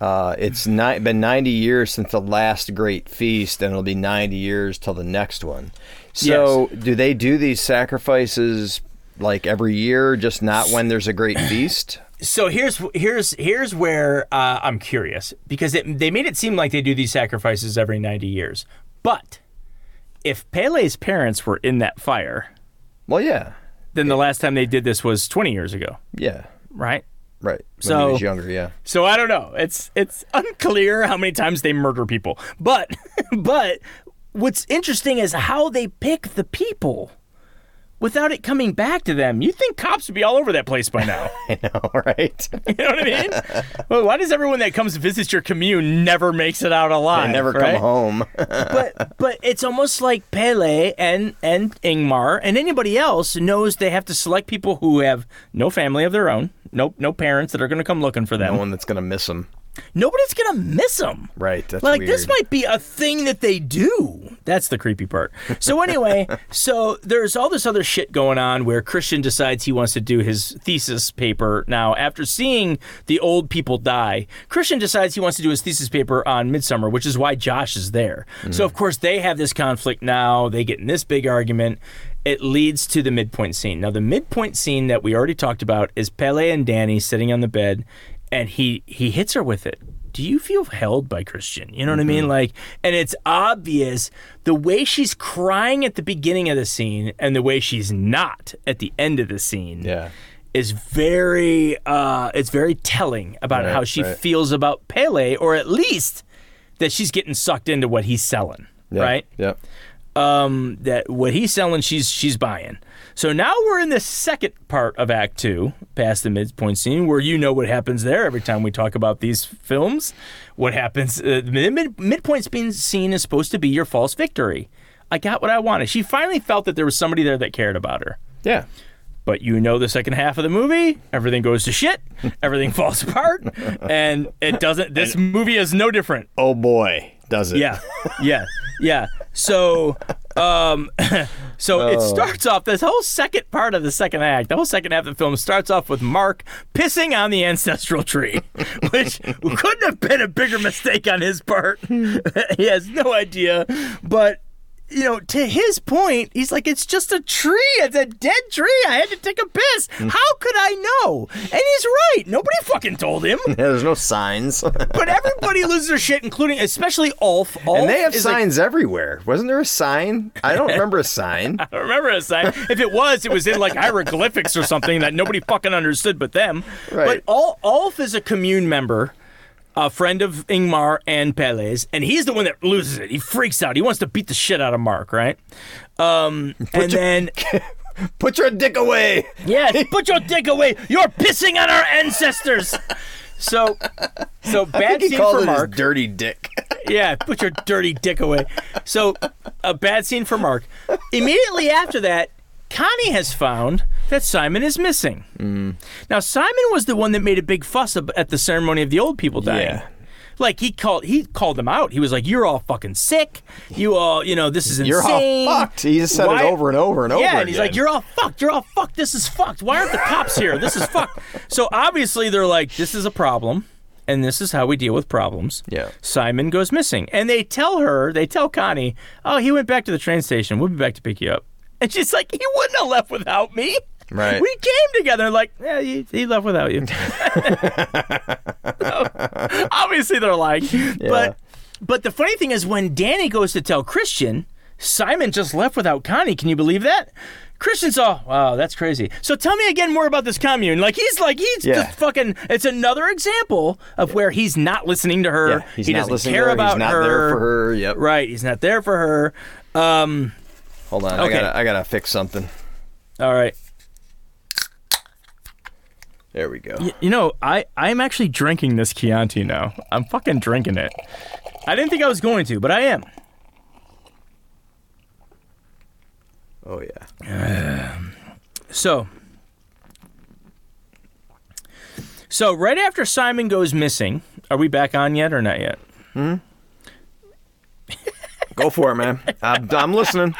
[SPEAKER 2] uh, it's ni- been 90 years since the last great feast, and it'll be 90 years till the next one. So, do they do these sacrifices like every year, just not when there's a great <clears throat> feast?
[SPEAKER 1] So here's here's here's where uh, I'm curious because it, they made it seem like they do these sacrifices every 90 years, but if Pelle's parents were in that fire,
[SPEAKER 2] Well, yeah,
[SPEAKER 1] then the last time they did this was 20 years ago,
[SPEAKER 2] yeah,
[SPEAKER 1] right?
[SPEAKER 2] Right. When
[SPEAKER 1] So-
[SPEAKER 2] he was younger, yeah.
[SPEAKER 1] So I don't know. It's it's unclear how many times they murder people. But <laughs> but what's interesting is how they pick the people. without it coming back to them. You'd think cops would be all over that place by now. <laughs>
[SPEAKER 2] I know, right? <laughs>
[SPEAKER 1] you know what I mean? well, why does everyone that comes to visit your commune never makes it out alive?
[SPEAKER 2] I never
[SPEAKER 1] right?
[SPEAKER 2] come home.
[SPEAKER 1] but but it's almost like Pelle and and Ingmar and anybody else knows they have to select people who have no family of their own, no no parents that are going to come looking for them.
[SPEAKER 2] no one that's gonna miss them.
[SPEAKER 1] Nobody's gonna miss them.
[SPEAKER 2] Right. That's
[SPEAKER 1] like
[SPEAKER 2] weird.
[SPEAKER 1] this might be a thing that they do. That's the creepy part. So anyway, <laughs> so there's all this other shit going on where Christian decides he wants to do his thesis paper now after seeing the old people die. Christian decides he wants to do his thesis paper on Midsummer, which is why Josh is there. So hmm. of course they have this conflict now. They get in this big argument. It leads to the midpoint scene. Now the midpoint scene that we already talked about is Pelle and Dani sitting on the bed and he he hits her with it. Do you feel held by Christian? You know what I mean? Like, and it's obvious the way she's crying at the beginning of the scene and the way she's not at the end of the scene
[SPEAKER 2] Yeah.
[SPEAKER 1] is very uh it's very telling about
[SPEAKER 2] Right,
[SPEAKER 1] how she
[SPEAKER 2] right.
[SPEAKER 1] feels about Pelle, or at least that she's getting sucked into what he's selling.
[SPEAKER 2] Yeah.
[SPEAKER 1] Right?
[SPEAKER 2] Yep.
[SPEAKER 1] Um, that what he's selling, she's she's buying. So now we're in the second part of Act Two, past the midpoint scene, where you know what happens there. Every time we talk about these films, what happens? Uh, the mid, midpoint scene- scene is supposed to be your false victory. I got what I wanted. She finally felt that there was somebody there that cared about her.
[SPEAKER 2] Yeah.
[SPEAKER 1] But you know the second half of the movie, everything goes to shit, <laughs> everything falls apart, and it doesn't. This movie is no different.
[SPEAKER 2] Oh boy, does it?
[SPEAKER 1] Yeah, yeah, <laughs> yeah. So, um, <laughs> so it
[SPEAKER 2] Oh.
[SPEAKER 1] starts off. This whole second part of the second act, the whole second half of the film starts off with Mark pissing on the ancestral tree, <laughs> which couldn't have been a bigger mistake on his part. <laughs> he has no idea, but. You know, to his point, he's like, it's just a tree. It's a dead tree. I had to take a piss.
[SPEAKER 2] Hmm.
[SPEAKER 1] How could I know? And he's right. Nobody fucking told him.
[SPEAKER 2] Yeah, <laughs> there's no signs. <laughs>
[SPEAKER 1] But everybody loses their shit, including, especially Ulf. Ulf
[SPEAKER 2] and they have
[SPEAKER 1] is like,
[SPEAKER 2] signs everywhere. Wasn't there a sign? I don't remember a sign. <laughs>
[SPEAKER 1] I don't remember a sign. If it was, it was in like hieroglyphics or something that nobody fucking understood but them.
[SPEAKER 2] Right.
[SPEAKER 1] But Ul- Ulf is a commune member, a friend of Ingmar and Pelle's, and he's the one that loses it. He freaks out. He wants to beat the shit out of Mark, right? Um, and
[SPEAKER 2] your-
[SPEAKER 1] then, <laughs>
[SPEAKER 2] Put your dick away.
[SPEAKER 1] yes, <laughs> put your dick away. You're pissing on our ancestors. So, so bad scene for Mark.
[SPEAKER 2] dirty dick. <laughs>
[SPEAKER 1] Yeah, put your dirty dick away. So, a bad scene for Mark. Immediately after that, Connie has found that Simon is missing.
[SPEAKER 2] Mm.
[SPEAKER 1] Now, Simon was the one that made a big fuss ab- at the ceremony of the old people dying.
[SPEAKER 2] Yeah.
[SPEAKER 1] Like he called, he called them out. He was like, "You're all fucking sick. You all, you know, this is
[SPEAKER 2] You're
[SPEAKER 1] insane.
[SPEAKER 2] all fucked. He just said
[SPEAKER 1] Why-
[SPEAKER 2] it over and over and over.
[SPEAKER 1] Yeah, and he's
[SPEAKER 2] again.
[SPEAKER 1] like, "You're all fucked. You're all fucked. This is fucked. Why aren't the cops here? This is fucked." So obviously they're like, "This is a problem, and this is how we deal with problems."
[SPEAKER 2] Yeah.
[SPEAKER 1] Simon goes missing, and they tell her, they tell Connie, "Oh, he went back to the train station. We'll be back to pick you up." And she's like, "He wouldn't have left without me."
[SPEAKER 2] Right.
[SPEAKER 1] We came together. Like, yeah, he, he left without you. <laughs> So, obviously, they're like, but but the funny thing is, when Dani goes to tell Christian, Simon just left without Connie. Can you believe that? Christian's all, wow, that's crazy. So tell me again more about this commune. Like he's like he's
[SPEAKER 2] Yeah.
[SPEAKER 1] just fucking. It's another example of where he's not listening to her.
[SPEAKER 2] Yeah, he's
[SPEAKER 1] he
[SPEAKER 2] not
[SPEAKER 1] doesn't
[SPEAKER 2] listening
[SPEAKER 1] care
[SPEAKER 2] her,
[SPEAKER 1] about
[SPEAKER 2] he's not there for her, yep.
[SPEAKER 1] Right, he's not there for her. Um,
[SPEAKER 2] Hold on,
[SPEAKER 1] Okay.
[SPEAKER 2] I gotta, I gotta fix something.
[SPEAKER 1] all right.
[SPEAKER 2] There we go.
[SPEAKER 1] Y- You know, I I'm actually drinking this Chianti now. I'm fucking drinking it. I didn't think I was going to, but I am.
[SPEAKER 2] Oh yeah.
[SPEAKER 1] So, so right after Simon goes missing, are we back on yet or not yet? Hmm.
[SPEAKER 2] Go for it, man. I'm, I'm listening.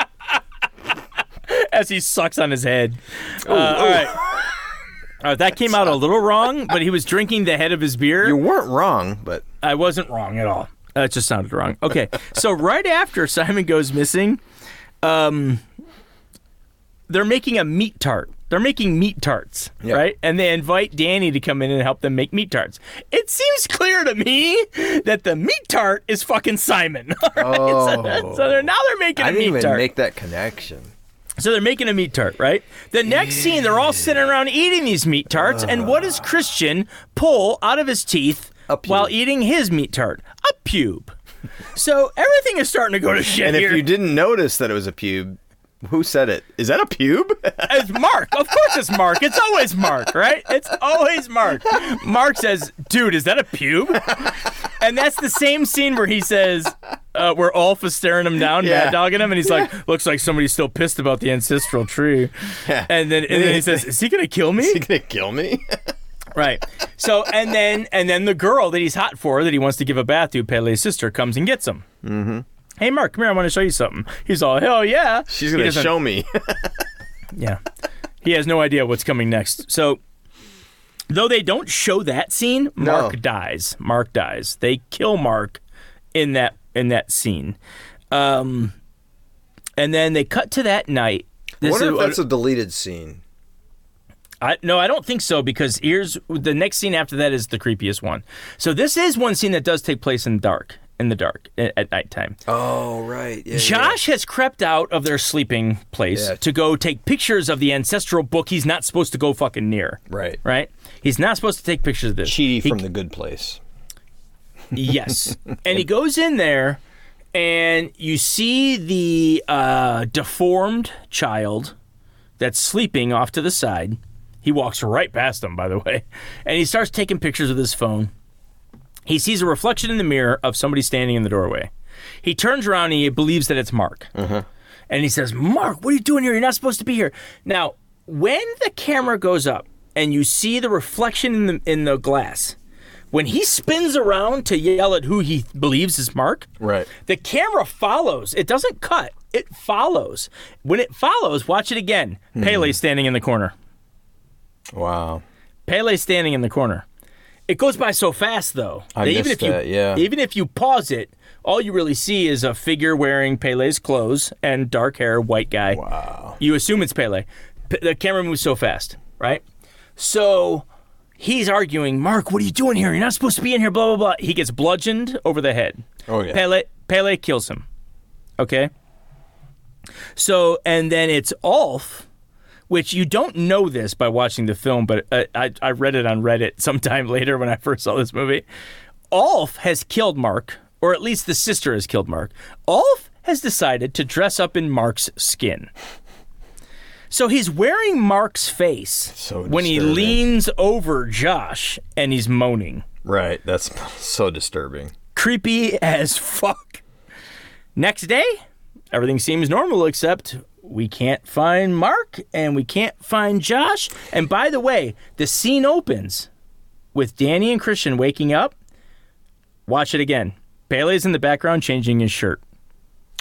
[SPEAKER 1] As he sucks on his head. Uh, all right. Right, that came out a little wrong, but he was drinking the head of his beer.
[SPEAKER 2] You weren't wrong, but
[SPEAKER 1] I wasn't wrong at all. That just sounded wrong. Okay, so right after Simon goes missing, um, they're making a meat tart. They're making meat tarts,
[SPEAKER 2] Yeah.
[SPEAKER 1] right? And they invite Dani to come in and help them make meat tarts. It seems clear to me that the meat tart is fucking Simon. <laughs> all right? So,
[SPEAKER 2] Oh.
[SPEAKER 1] so they're now they're making
[SPEAKER 2] I
[SPEAKER 1] a
[SPEAKER 2] didn't
[SPEAKER 1] meat
[SPEAKER 2] even
[SPEAKER 1] tart.
[SPEAKER 2] make that connection.
[SPEAKER 1] So they're making a meat tart, right? The next scene, they're all sitting around eating these meat tarts, and what does uh-huh. Christian pull out of his teeth
[SPEAKER 2] A pube.
[SPEAKER 1] while eating his meat tart? A pube. So everything is starting to go to <laughs> shit
[SPEAKER 2] And
[SPEAKER 1] here.
[SPEAKER 2] if you didn't notice that it was a pube, Who said it? Is that a pube? <laughs>
[SPEAKER 1] It's Mark. Of course it's Mark. It's always Mark, right? It's always Mark. Mark says, dude, is that a pube? And that's the same scene where he says, uh, where Ulf is staring him down,
[SPEAKER 2] Yeah.
[SPEAKER 1] mad dogging him, and he's like, looks like somebody's still pissed about the ancestral tree.
[SPEAKER 2] Yeah.
[SPEAKER 1] And then, and then he <laughs> says, is he going to kill me?
[SPEAKER 2] you gonna kill me? <laughs>
[SPEAKER 1] Right. So and then and then the girl that he's hot for that he wants to give a bath to, Pelle's sister, comes and gets him. Mm-hmm. Hey Mark, come here. I want to show you something. He's all hell yeah.
[SPEAKER 2] She's
[SPEAKER 1] He
[SPEAKER 2] gonna
[SPEAKER 1] doesn't-
[SPEAKER 2] show me. <laughs>
[SPEAKER 1] Yeah. He has no idea what's coming next. So though they don't show that scene, Mark
[SPEAKER 2] No.
[SPEAKER 1] dies. Mark dies. They kill Mark in that in that scene. Um and then they cut to that night.
[SPEAKER 2] I
[SPEAKER 1] This
[SPEAKER 2] wonder
[SPEAKER 1] is-
[SPEAKER 2] if that's a deleted scene.
[SPEAKER 1] I, no, I don't think so because here's the next scene after that is the creepiest one. So this is one scene that does take place in dark, in the dark at, nighttime.
[SPEAKER 2] Oh right. Yeah,
[SPEAKER 1] Josh has crept out of their sleeping place
[SPEAKER 2] Yeah.
[SPEAKER 1] to go take pictures of the ancestral book he's not supposed to go fucking near.
[SPEAKER 2] Right.
[SPEAKER 1] Right? He's not supposed to take pictures of this.
[SPEAKER 2] Chidi
[SPEAKER 1] He-
[SPEAKER 2] from the good place.
[SPEAKER 1] Yes. <laughs> and he goes in there and you see the uh, deformed child that's sleeping off to the side. He walks right past him, by the <laughs> way, and he starts taking pictures with his phone. He sees a reflection in the mirror of somebody standing in the doorway. He turns around and he believes that it's Mark. Uh-huh. And he says, Mark, what are you doing here? You're not supposed to be here. Now, when the camera goes up and you see the reflection in the, in the glass, when he spins around to yell at who he believes is Mark,
[SPEAKER 2] Right.
[SPEAKER 1] the camera follows. It doesn't cut, it follows. When it follows, watch it again. Hmm. Pelle standing in the corner.
[SPEAKER 2] Wow.
[SPEAKER 1] Pelle standing in the corner. It goes by so fast though.
[SPEAKER 2] I
[SPEAKER 1] even if you
[SPEAKER 2] that, yeah.
[SPEAKER 1] even if you pause it, all you really see is a figure wearing Pelle's clothes and dark hair, white guy.
[SPEAKER 2] Wow.
[SPEAKER 1] You assume it's Pelle. P- the camera moves so fast, right? So he's arguing, Mark, what are you doing here? You're not supposed to be in here, blah, blah, blah. He gets bludgeoned over the head.
[SPEAKER 2] Oh, yeah.
[SPEAKER 1] Pelle, Pelle kills him. Okay? So, and then it's Ulf, which you don't know this by watching the film, but uh, I, I read it on Reddit <laughs> sometime later when I first saw this movie. Ulf has killed Mark, or at least the sister has killed Mark. Ulf has decided to dress up in Mark's skin. So he's wearing Mark's face
[SPEAKER 2] So
[SPEAKER 1] when he leans over Josh and he's moaning.
[SPEAKER 2] Right. That's <laughs> so disturbing.
[SPEAKER 1] Creepy as fuck. Next day, everything seems normal except we can't find Mark and we can't find Josh. And by the way, the scene opens with Dani and Christian waking up. Watch it again. Pelle's in the background changing his shirt.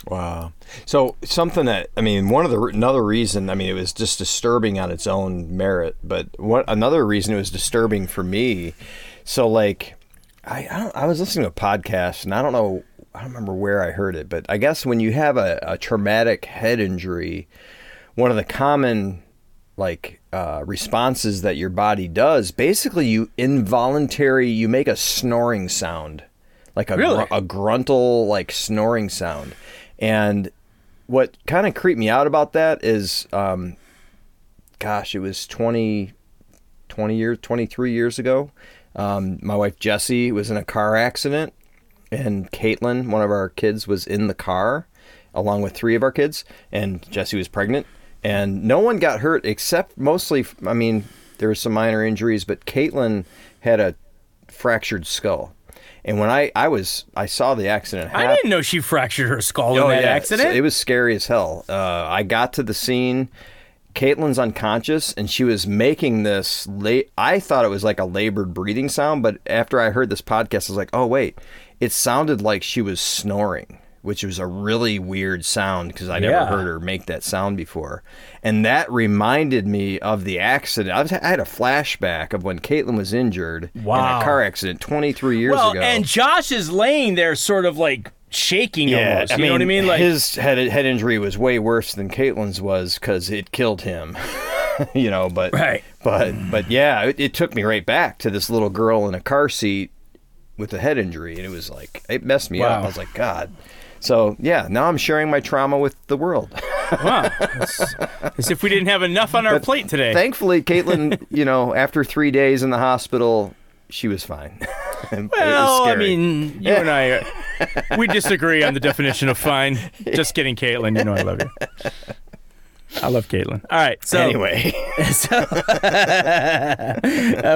[SPEAKER 2] Wow. So something that I mean, one of the another reason I mean, it was just disturbing on its own merit, but what another reason it was disturbing for me. So like, I I, I was listening to a podcast and I don't know I don't remember where I heard it, but I guess when you have a, a traumatic head injury, one of the common like uh, responses that your body does, basically you involuntary you make a snoring sound, like a
[SPEAKER 1] Really?
[SPEAKER 2] gr- a gruntle like snoring sound, and what kind of creeped me out about that is, um, gosh, it was 20, 20 years, 23 years ago. Um, my wife Jessie was in a car accident, and Caitlin, one of our kids, was in the car along with three of our kids, and Jesse was pregnant, and no one got hurt except mostly, I mean, there were some minor injuries, but Caitlin had a fractured skull. And when I, I was I saw the accident happen.
[SPEAKER 1] I didn't know she fractured her skull
[SPEAKER 2] Oh,
[SPEAKER 1] in that
[SPEAKER 2] yeah.
[SPEAKER 1] accident.
[SPEAKER 2] So It was scary as hell. Uh, I got to the scene. Caitlin's unconscious, and she was making this. La- I thought it was like a labored breathing sound, but after I heard this podcast, I was like, "Oh wait, it sounded like she was snoring." Which was a really weird sound because I never
[SPEAKER 1] Yeah.
[SPEAKER 2] heard her make that sound before, and that reminded me of the accident. I, was, I had a flashback of when Caitlin was injured in a car accident 23 years
[SPEAKER 1] well,
[SPEAKER 2] ago.
[SPEAKER 1] and Josh is laying there sort of like shaking almost. You know what I mean? Like
[SPEAKER 2] his head head injury was way worse than Caitlin's was because it killed him. <laughs> you know, but
[SPEAKER 1] Right.
[SPEAKER 2] but but yeah, it, it took me right back to this little girl in a car seat with a head injury, and it was like it messed me up. I was like, God. So yeah, now I'm sharing my trauma with the world.
[SPEAKER 1] wow. It's, as if we didn't have enough on our plate today.
[SPEAKER 2] Thankfully, Caitlin, <laughs> you know, after three days in the hospital, she was fine. <laughs> It was
[SPEAKER 1] Well, I mean, you and I, uh, we disagree on the definition of fine. <laughs> Just kidding, Caitlin. You know I love you. I love Caitlin. All right. So
[SPEAKER 2] Anyway, <laughs>
[SPEAKER 1] so, <laughs> uh,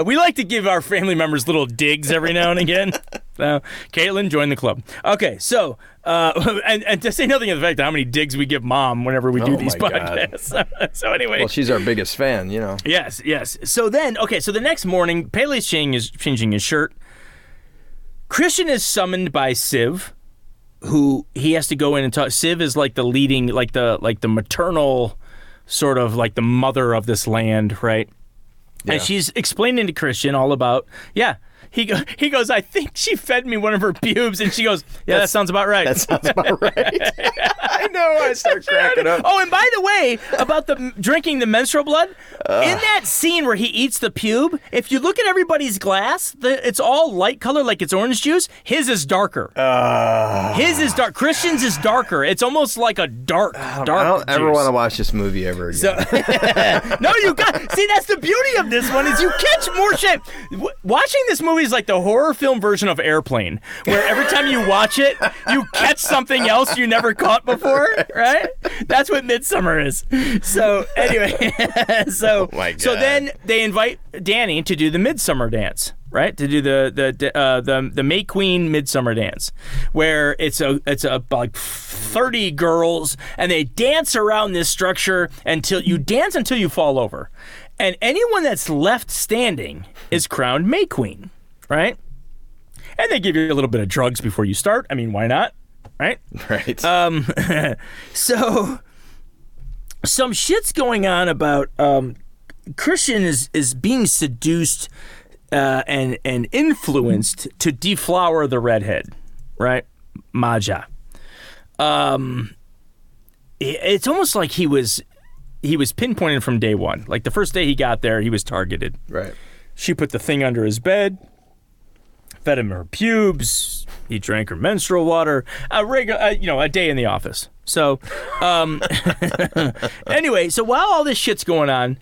[SPEAKER 1] we like to give our family members little digs every now and again. So, Caitlin, join the club. Okay, so uh, <laughs> and, and to say nothing of the fact of how many digs we give mom whenever we do
[SPEAKER 2] Oh
[SPEAKER 1] these podcasts. so anyway,
[SPEAKER 2] well, she's our biggest fan, you know.
[SPEAKER 1] Yes, yes. So then, okay, so the next morning, Pelle's changing his, changing his shirt. Christian is summoned by Siv, who he has to go in and talk. Siv is like the leading, like the like the maternal, sort of like the mother of this land, right?
[SPEAKER 2] Yeah.
[SPEAKER 1] And she's explaining to Christian all about, yeah. He go, he goes, I think she fed me one of her pubes, and she goes, yeah, that sounds about right.
[SPEAKER 2] That sounds about <laughs> right. <laughs> I know. I start cracking up.
[SPEAKER 1] Oh, and by the way, about the drinking the menstrual blood, in that scene where he eats the pube, if you look at everybody's glass, the, it's all light color, like it's orange juice. His is darker.
[SPEAKER 2] Uh,
[SPEAKER 1] His is dark. Christian's is darker. It's almost like a dark, dark.
[SPEAKER 2] I don't ever want to watch this movie ever again.
[SPEAKER 1] So, <laughs> no, you got. See, that's the beauty of this one is you catch more shit. W- watching this movie is like the horror film version of Airplane, where every time you watch it, you catch something else you never caught before. Right? That's what Midsommar is. So anyway, <laughs> so
[SPEAKER 2] Oh
[SPEAKER 1] so then they invite Dani to do the Midsummer dance. Right to do the the uh, the the May Queen Midsummer Dance, where it's a it's a like thirty girls and they dance around this structure until you dance until you fall over, and anyone that's left standing is crowned May Queen, right? And they give you a little bit of drugs before you start. I mean, why not? Right? <laughs>
[SPEAKER 2] right.
[SPEAKER 1] Um, <laughs> so some shit's going on about um, Christian is is being seduced uh, and and influenced to deflower the redhead, right? Maja. Um, it's almost like he was he was pinpointed from day one. Like the first day he got there, he was targeted.
[SPEAKER 2] right.
[SPEAKER 1] She put the thing under his bed, fed him her pubes. He drank her menstrual water. A regular, uh, you know, a day in the office. So, um, <laughs> anyway, so while all this shit's going on,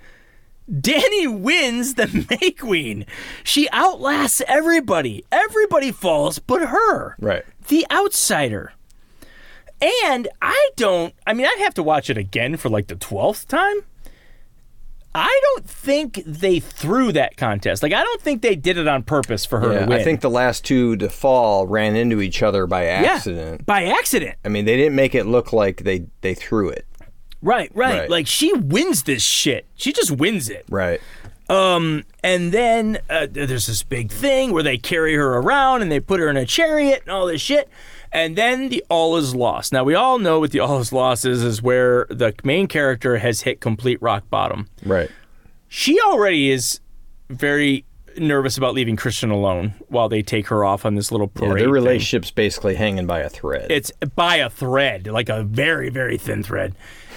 [SPEAKER 1] Dani wins the <laughs> May Queen. She outlasts everybody. Everybody falls but her,
[SPEAKER 2] Right.
[SPEAKER 1] the outsider. And I don't. I mean, I'd have to watch it again for like the twelfth time. I don't think they threw that contest. Like, I don't think they did it on purpose for her
[SPEAKER 2] Yeah,
[SPEAKER 1] to win.
[SPEAKER 2] I think the last two to fall ran into each other by
[SPEAKER 1] Yeah,
[SPEAKER 2] accident.
[SPEAKER 1] by accident.
[SPEAKER 2] I mean, they didn't make it look like they they threw it.
[SPEAKER 1] Right, right,
[SPEAKER 2] Right.
[SPEAKER 1] Like she wins this shit. She just wins it.
[SPEAKER 2] Right.
[SPEAKER 1] Um, and then uh, there's this big thing where they carry her around and they put her in a chariot and all this shit. And then the all is lost. Now we all know what the all is lost is is where the main character has hit complete rock bottom.
[SPEAKER 2] Right.
[SPEAKER 1] She already is very nervous about leaving Christian alone while they take her off on this little
[SPEAKER 2] Yeah,
[SPEAKER 1] parade.
[SPEAKER 2] their
[SPEAKER 1] thing.
[SPEAKER 2] relationship's basically hanging by a thread.
[SPEAKER 1] It's by a thread, like a very, very thin thread.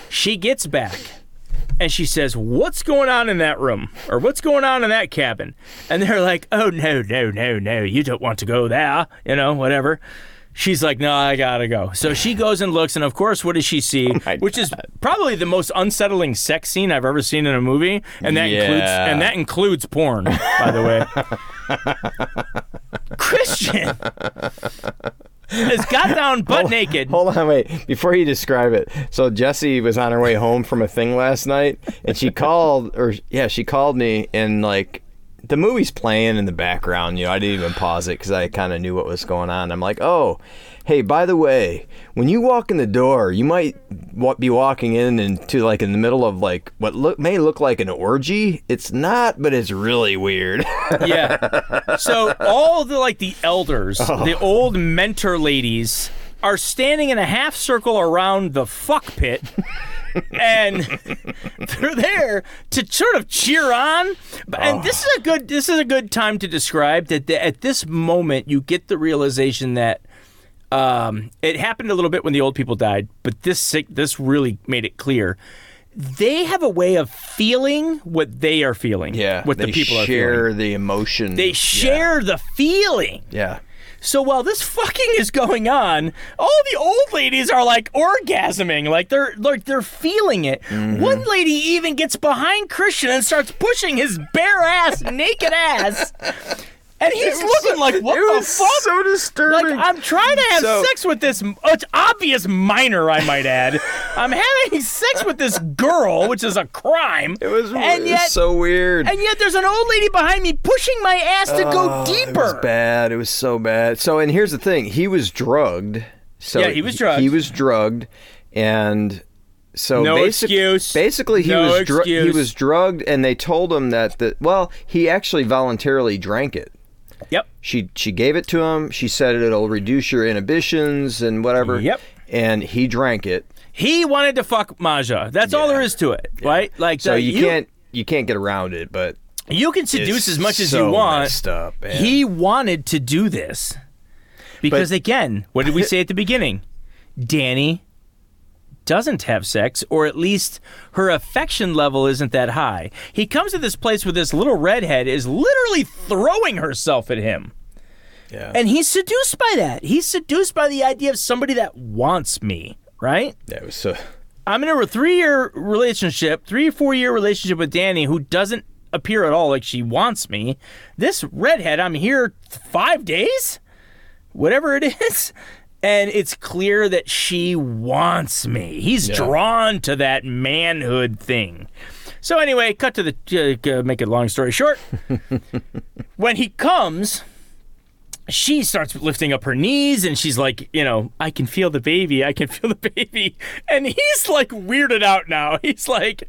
[SPEAKER 1] She gets back and she says, What's going on in that room? Or what's going on in that cabin? And they're like, Oh, no, no, no, no. You don't want to go there. You know, whatever. She's like, No, I gotta go. So she goes and looks, and of course, what does she see? <laughs>
[SPEAKER 2] Oh
[SPEAKER 1] Which is probably the most unsettling sex scene I've ever seen in a movie. And that includes and that includes porn, by the way. <laughs> Christian is got down butt naked.
[SPEAKER 2] Hold on, wait. Before you describe it, so Jesse was on her way home from a thing last night, and she <laughs> called, or yeah, she called me, and like the movie's playing in the background. You know, I didn't even pause it because I kind of knew what was going on. I'm like, oh, hey, by the way, when you walk in the door, you might be walking in into like in the middle of like what look may look like an orgy. It's not, but it's really weird. <laughs>
[SPEAKER 1] Yeah. So all the like the elders,
[SPEAKER 2] Oh.
[SPEAKER 1] the old mentor ladies, are standing in a half circle around the fuck pit. And they're there to sort of cheer on. And this is a good this is a good time to describe that the, at this moment you get the realization that um, it happened a little bit when the old people died, but this sick- this really made it clear. They have a way of feeling what they are feeling.
[SPEAKER 2] yeah,
[SPEAKER 1] what the people are
[SPEAKER 2] share the emotion.
[SPEAKER 1] They share the feeling.
[SPEAKER 2] Yeah.
[SPEAKER 1] So while this fucking is going on, all the old ladies are like orgasming, like they're like they're feeling it.
[SPEAKER 2] Mm-hmm.
[SPEAKER 1] One lady even gets behind Christian and starts pushing his bare ass, naked ass and he's looking
[SPEAKER 2] so-
[SPEAKER 1] like, "What the fuck?"
[SPEAKER 2] So
[SPEAKER 1] like
[SPEAKER 2] disturbing.
[SPEAKER 1] I'm trying to have
[SPEAKER 2] So-
[SPEAKER 1] sex with this. It's obvious minor, I might add. I'm having sex with this girl, which is a crime.
[SPEAKER 2] it was,
[SPEAKER 1] and yet,
[SPEAKER 2] was so weird.
[SPEAKER 1] and yet, there's an old lady behind me pushing my ass to go
[SPEAKER 2] Oh,
[SPEAKER 1] deeper.
[SPEAKER 2] It was bad. It was so bad. So, and here's the thing: he was drugged. So
[SPEAKER 1] Yeah, he was drugged.
[SPEAKER 2] He was drugged, and so
[SPEAKER 1] No
[SPEAKER 2] basic-
[SPEAKER 1] excuse.
[SPEAKER 2] Basically, he
[SPEAKER 1] No
[SPEAKER 2] was dru- he was drugged, and they told him that the well, he actually voluntarily drank it.
[SPEAKER 1] Yep.
[SPEAKER 2] She she gave it to him. She said it'll reduce your inhibitions and whatever.
[SPEAKER 1] Yep.
[SPEAKER 2] And he drank it.
[SPEAKER 1] He wanted to fuck Maja. That's all there is to it, right? Like
[SPEAKER 2] So
[SPEAKER 1] the-
[SPEAKER 2] you, can't you can't get around it. But
[SPEAKER 1] you can seduce
[SPEAKER 2] it's
[SPEAKER 1] as much as
[SPEAKER 2] so
[SPEAKER 1] you want.
[SPEAKER 2] messed up, man.
[SPEAKER 1] He wanted to do this because
[SPEAKER 2] But-
[SPEAKER 1] again, what did we <laughs> say at the beginning? Dani doesn't have sex, or at least her affection level isn't that high. He comes to this place where this little redhead is literally throwing herself at him.
[SPEAKER 2] yeah.
[SPEAKER 1] And he's seduced by that. He's seduced by the idea of somebody that wants me, right?
[SPEAKER 2] yeah, it was so.
[SPEAKER 1] I'm in a three year relationship, three or four year relationship with Dani, who doesn't appear at all like she wants me. This redhead, I'm here five days, whatever it <laughs> is. And it's clear that she wants me. He's drawn to that manhood thing. So, anyway, cut to the, uh, make it long story short. <laughs> when he comes, she starts lifting up her knees and she's like, you know, I can feel the baby. I can feel the <laughs> baby. And he's like weirded out now. He's like,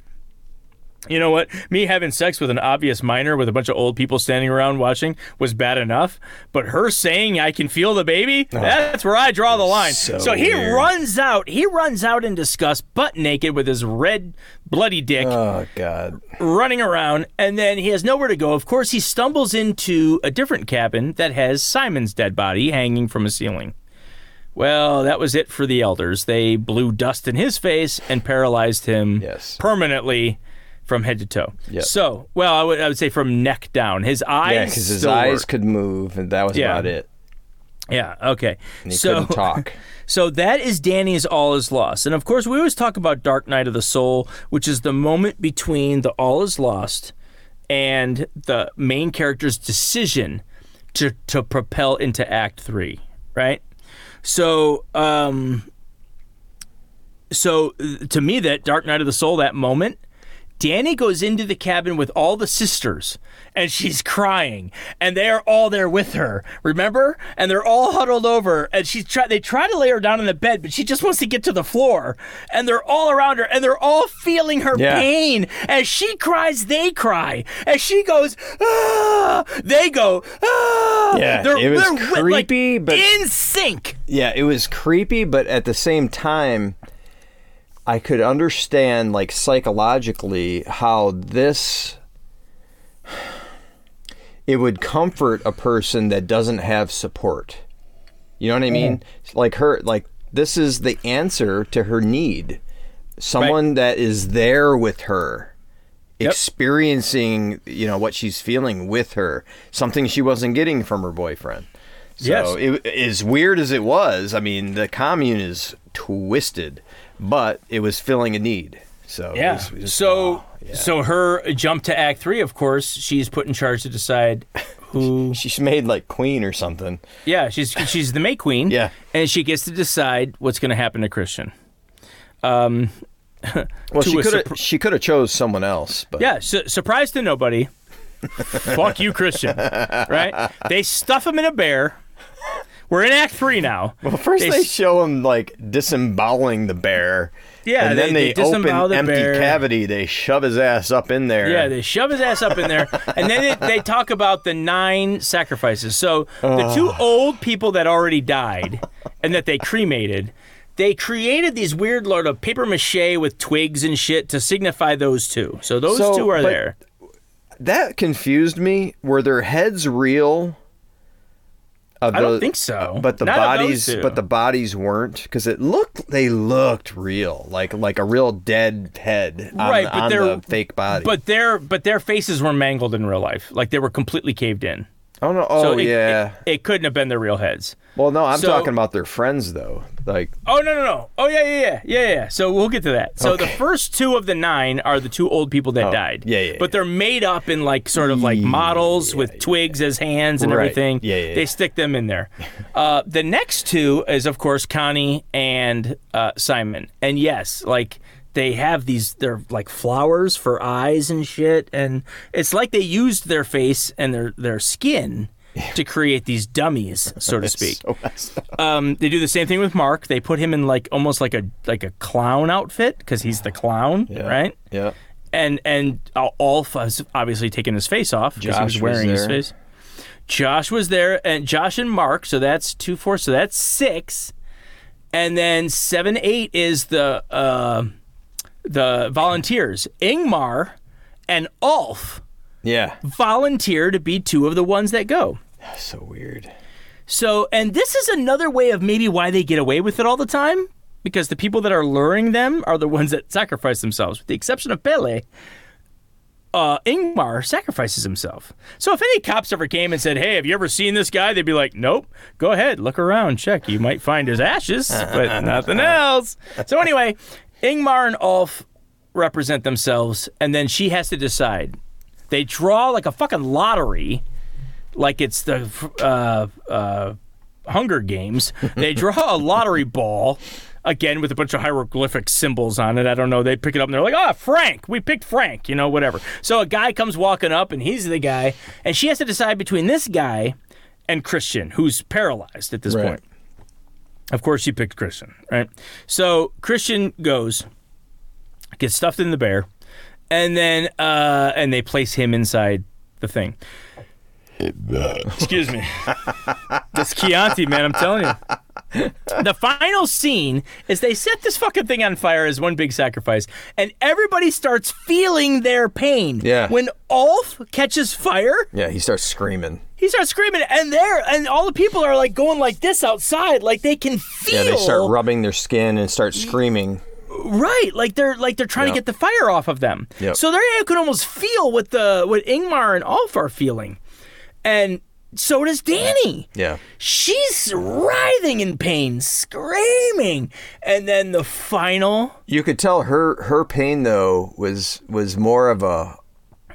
[SPEAKER 1] you know what? Me having sex with an obvious minor with a bunch of old people standing around watching was bad enough. But her saying, I can feel the baby, ah, that's where I draw the line.
[SPEAKER 2] so
[SPEAKER 1] So, he
[SPEAKER 2] weird.
[SPEAKER 1] runs out. He runs out in disgust, butt naked with his red, bloody dick
[SPEAKER 2] Oh God.
[SPEAKER 1] running around, and then he has nowhere to go. Of course, he stumbles into a different cabin that has Simon's dead body hanging from a ceiling. Well, that was it for the elders. They blew dust in his face and paralyzed him
[SPEAKER 2] Yes.
[SPEAKER 1] permanently from head to toe.
[SPEAKER 2] Yep.
[SPEAKER 1] So, well, I would, I would say from neck down. His eyes.
[SPEAKER 2] Yeah, because his eyes
[SPEAKER 1] work.
[SPEAKER 2] could move, and that was
[SPEAKER 1] Yeah.
[SPEAKER 2] about it.
[SPEAKER 1] Yeah. Okay.
[SPEAKER 2] And he
[SPEAKER 1] so
[SPEAKER 2] couldn't talk. <laughs>
[SPEAKER 1] So that is Dani's All Is Lost. And of course, we always talk about Dark Night of the Soul, which is the moment between the All Is Lost and the main character's decision to, to propel into Act Three, right? So, um, so uh, to me, that Dark Night of the Soul, that moment, Dani goes into the cabin with all the sisters and she's crying and they are all there with her. Remember? And they're all huddled over and she's try they try to lay her down in the bed, but she just wants to get to the floor. And they're all around her and they're all feeling her
[SPEAKER 2] Yeah.
[SPEAKER 1] pain. As she cries, they cry. As she goes, ah, they go, ah.
[SPEAKER 2] Yeah,
[SPEAKER 1] they're,
[SPEAKER 2] it was
[SPEAKER 1] they're wi- like,
[SPEAKER 2] creepy, but-
[SPEAKER 1] in sync.
[SPEAKER 2] Yeah, it was creepy, but at the same time, I could understand, like psychologically, how this it would comfort a person that doesn't have support. You know what I mean? Mm. Like her, like this is the answer to her need. Someone that is there with her,
[SPEAKER 1] Yep.
[SPEAKER 2] experiencing, you know, what she's feeling with her. Something she wasn't getting from her boyfriend. So
[SPEAKER 1] Yes.
[SPEAKER 2] it, as weird as it was, I mean, the commune is twisted, but it was filling a need. So it
[SPEAKER 1] Yeah.
[SPEAKER 2] was- it was-
[SPEAKER 1] so
[SPEAKER 2] yeah.
[SPEAKER 1] so her jump to Act Three, of course, she's put in charge to decide <laughs> who.
[SPEAKER 2] she's made like queen or something.
[SPEAKER 1] yeah, she's she's the May Queen. <laughs>
[SPEAKER 2] Yeah.
[SPEAKER 1] and she gets to decide what's going to happen to Christian. Um, <laughs>
[SPEAKER 2] Well, she could have she could have chose someone else, but
[SPEAKER 1] yeah, su- surprise to nobody. Fuck you, Christian. Right? They stuff him in a bear. We're in Act Three now.
[SPEAKER 2] Well, first
[SPEAKER 1] They
[SPEAKER 2] they, show him like disemboweling the bear.
[SPEAKER 1] Yeah,
[SPEAKER 2] and then
[SPEAKER 1] they-
[SPEAKER 2] they, open
[SPEAKER 1] the
[SPEAKER 2] empty
[SPEAKER 1] bear.
[SPEAKER 2] cavity. They shove his ass up in there.
[SPEAKER 1] Yeah, they shove his ass up in there, and then they, they talk about the nine sacrifices. So the two old people that already died and that they cremated, they created these weird lot of paper mache with twigs and shit to signify those two. So those
[SPEAKER 2] So,
[SPEAKER 1] two are
[SPEAKER 2] but-
[SPEAKER 1] there.
[SPEAKER 2] that confused me. Were their heads real? Of
[SPEAKER 1] I don't think so.
[SPEAKER 2] But the
[SPEAKER 1] Not
[SPEAKER 2] bodies, but the bodies weren't because it looked. They looked real, like like a real dead head on,
[SPEAKER 1] Right, but
[SPEAKER 2] on the fake body.
[SPEAKER 1] But their but their faces were mangled in real life, like they were completely caved in.
[SPEAKER 2] Oh no! Oh
[SPEAKER 1] So it-
[SPEAKER 2] yeah.
[SPEAKER 1] It, it couldn't have been their real heads.
[SPEAKER 2] well, no, I'm
[SPEAKER 1] so-
[SPEAKER 2] talking about their friends though. Like,
[SPEAKER 1] Oh no no no! Oh yeah yeah yeah yeah yeah. So we'll get to that. So the first two of the nine are the two old people that
[SPEAKER 2] Oh,
[SPEAKER 1] died.
[SPEAKER 2] yeah, yeah,
[SPEAKER 1] But
[SPEAKER 2] yeah.
[SPEAKER 1] they're made up in like sort of like models with twigs as hands and
[SPEAKER 2] Right.
[SPEAKER 1] everything.
[SPEAKER 2] Yeah, yeah,
[SPEAKER 1] They
[SPEAKER 2] yeah.
[SPEAKER 1] stick them in there. <laughs> uh, the next two is of course Connie and uh, Simon. And yes, like they have these they're like flowers for eyes and shit and it's like they used their face and their their skin to create these dummies <laughs> so to speak
[SPEAKER 2] so
[SPEAKER 1] um, they do the same thing with Mark. They put him in like almost like a like a clown outfit because he's the clown, right?
[SPEAKER 2] Yeah.
[SPEAKER 1] And and all has obviously taken his face off because he
[SPEAKER 2] Josh
[SPEAKER 1] was
[SPEAKER 2] was
[SPEAKER 1] wearing his
[SPEAKER 2] there.
[SPEAKER 1] face. Josh was there, and Josh and Mark. So that's two, four. So that's six, and then seven, eight is the uh, the volunteers. Ingmar and Ulf
[SPEAKER 2] Yeah.
[SPEAKER 1] volunteer to be two of the ones that go.
[SPEAKER 2] So weird.
[SPEAKER 1] So, and this is another way of maybe why they get away with it all the time, because the people that are luring them are the ones that sacrifice themselves, with the exception of Pelle. Uh, Ingmar sacrifices himself. So if any cops ever came and said, "Hey, have you ever seen this guy?" They'd be like, "Nope. Go ahead, look around, check. You might find his ashes, but <laughs> nothing else." So anyway, Ingmar and Ulf represent themselves, and then she has to decide. They draw like a fucking lottery like it's the uh, uh, Hunger Games. <laughs> They draw a lottery ball again with a bunch of hieroglyphic symbols on it. I don't know. They pick it up and they're like, "Ah, Frank. We picked Frank." You know, whatever. So a guy comes walking up and he's the guy, and she has to decide between this guy and Christian, who's paralyzed at this
[SPEAKER 2] Right.
[SPEAKER 1] point. Of course, she picked Christian, right? So Christian goes, gets stuffed in the bear, and then uh, and they place him inside the thing. Excuse me. <laughs> This Chianti, man, I'm telling you. The final scene is they set this fucking thing on fire as one big sacrifice, and everybody starts feeling their pain.
[SPEAKER 2] Yeah.
[SPEAKER 1] When Ulf catches fire,
[SPEAKER 2] Yeah. He starts screaming.
[SPEAKER 1] He starts screaming, and there, and all the people are like going like this outside, like they can feel.
[SPEAKER 2] Yeah. They start rubbing their skin and start screaming.
[SPEAKER 1] Right, like they're like they're trying
[SPEAKER 2] Yep.
[SPEAKER 1] to get the fire off of them.
[SPEAKER 2] Yep.
[SPEAKER 1] So they can almost feel what the what Ingmar and Ulf are feeling, and so does Dani.
[SPEAKER 2] Yeah.
[SPEAKER 1] She's writhing in pain, screaming, and then the final.
[SPEAKER 2] You could tell her her pain though was was more of a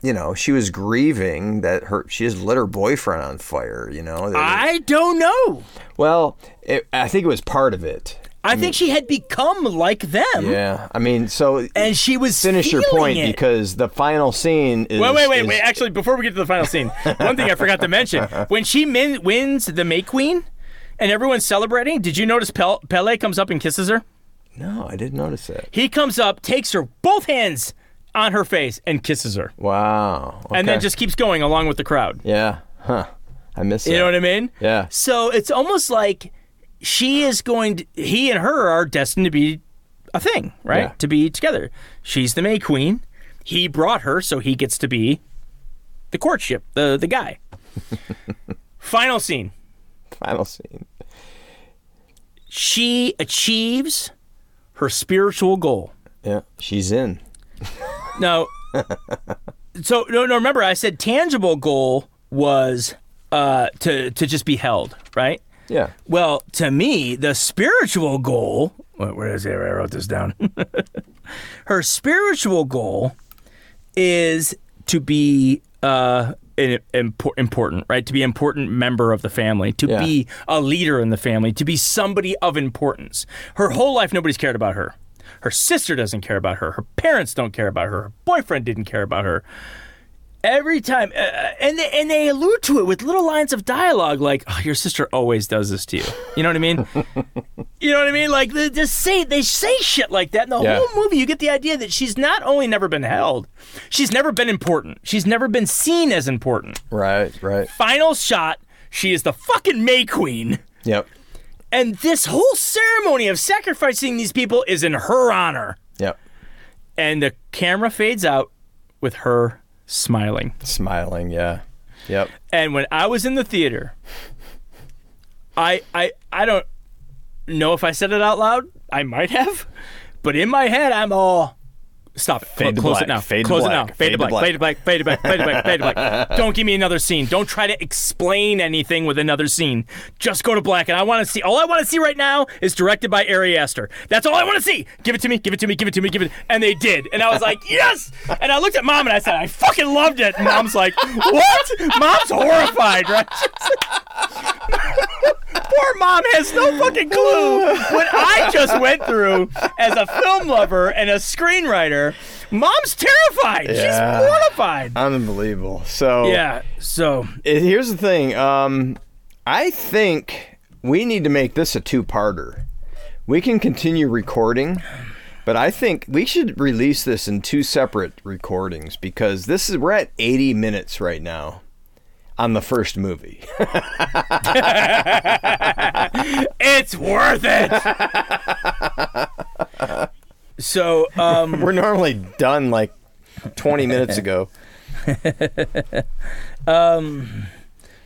[SPEAKER 2] you know, she was grieving that her she has lit her boyfriend on fire, you know.
[SPEAKER 1] I don't know.
[SPEAKER 2] well, it, I think it was part of it.
[SPEAKER 1] I think she had become like them,
[SPEAKER 2] Yeah. I mean, so
[SPEAKER 1] and she was
[SPEAKER 2] finish your point
[SPEAKER 1] it.
[SPEAKER 2] because the final scene is
[SPEAKER 1] Wait, wait, wait,
[SPEAKER 2] is-
[SPEAKER 1] wait. Actually, before we get to the final scene, <laughs> one thing I forgot to mention: when she min- wins the May Queen, and everyone's celebrating, did you notice Pel- Pelle comes up and kisses her?
[SPEAKER 2] No, I didn't notice that.
[SPEAKER 1] He comes up, takes her both hands on her face, and kisses her,
[SPEAKER 2] Wow.
[SPEAKER 1] and then just keeps going along with the crowd.
[SPEAKER 2] Yeah. Huh. I miss
[SPEAKER 1] it.
[SPEAKER 2] You
[SPEAKER 1] know what I mean?
[SPEAKER 2] Yeah.
[SPEAKER 1] So it's almost like she is going to, he and her are destined to be a thing, right?
[SPEAKER 2] Yeah.
[SPEAKER 1] To be together. She's the May Queen. He brought her, so he gets to be the courtship, the, the guy. <laughs> Final scene.
[SPEAKER 2] Final scene.
[SPEAKER 1] She achieves her spiritual goal.
[SPEAKER 2] Yeah. She's in. <laughs>
[SPEAKER 1] No. so no, no. Remember, I said tangible goal was uh, to to just be held, right?
[SPEAKER 2] Yeah.
[SPEAKER 1] Well, to me, the spiritual goal. Where, is it? I wrote this down. <laughs> Her spiritual goal is to be uh, an impor- important, right? To be an important member of the family, to
[SPEAKER 2] Yeah.
[SPEAKER 1] be a leader in the family, to be somebody of importance. Her whole life, nobody's cared about her. Her sister doesn't care about her. Her parents don't care about her. Her boyfriend didn't care about her every time uh, and they, and they allude to it with little lines of dialogue like oh, your sister always does this to you you know what i mean <laughs> you know what i mean like they just say they say shit like that in the
[SPEAKER 2] Yeah.
[SPEAKER 1] whole movie you get the idea that she's not only never been held she's never been important she's never been seen as important
[SPEAKER 2] Right. Right.
[SPEAKER 1] final shot she is the fucking may queen
[SPEAKER 2] Yep.
[SPEAKER 1] And this whole ceremony of sacrificing these people is in her honor
[SPEAKER 2] Yep.
[SPEAKER 1] and the camera fades out with her smiling
[SPEAKER 2] Smiling. Yeah. Yep.
[SPEAKER 1] And when I was in the theater, I I I don't know if I said it out loud. I might have, but in my head, I'm all, Stop it.
[SPEAKER 2] Fade to
[SPEAKER 1] Close
[SPEAKER 2] black.
[SPEAKER 1] it now.
[SPEAKER 2] Fade
[SPEAKER 1] Close it now. Fade to black. Fade to black. Fade to black. Fade to black. Fade to black. Fade to black. Don't give me another scene. Don't try to explain anything with another scene. Just go to black. And I want to see. All I want to see right now is directed by Ari Aster. That's all I want to see. Give it to me. Give it to me. Give it to me. Give it. And they did. And I was like, yes. And I looked at mom and I said, I fucking loved it. And mom's like, what? Mom's horrified, right? <laughs> Poor mom has no fucking clue what I just went through as a film lover and a screenwriter. Mom's terrified.
[SPEAKER 2] Yeah.
[SPEAKER 1] She's mortified.
[SPEAKER 2] Unbelievable. So
[SPEAKER 1] Yeah. So
[SPEAKER 2] it- here's the thing. Um, I think we need to make this a two-parter. We can continue recording, but I think we should release this in two separate recordings because this is we're at 80 minutes right now on the first movie. <laughs>
[SPEAKER 1] it's worth it. <laughs> so um, <laughs>
[SPEAKER 2] we're normally done like 20 minutes ago. <laughs>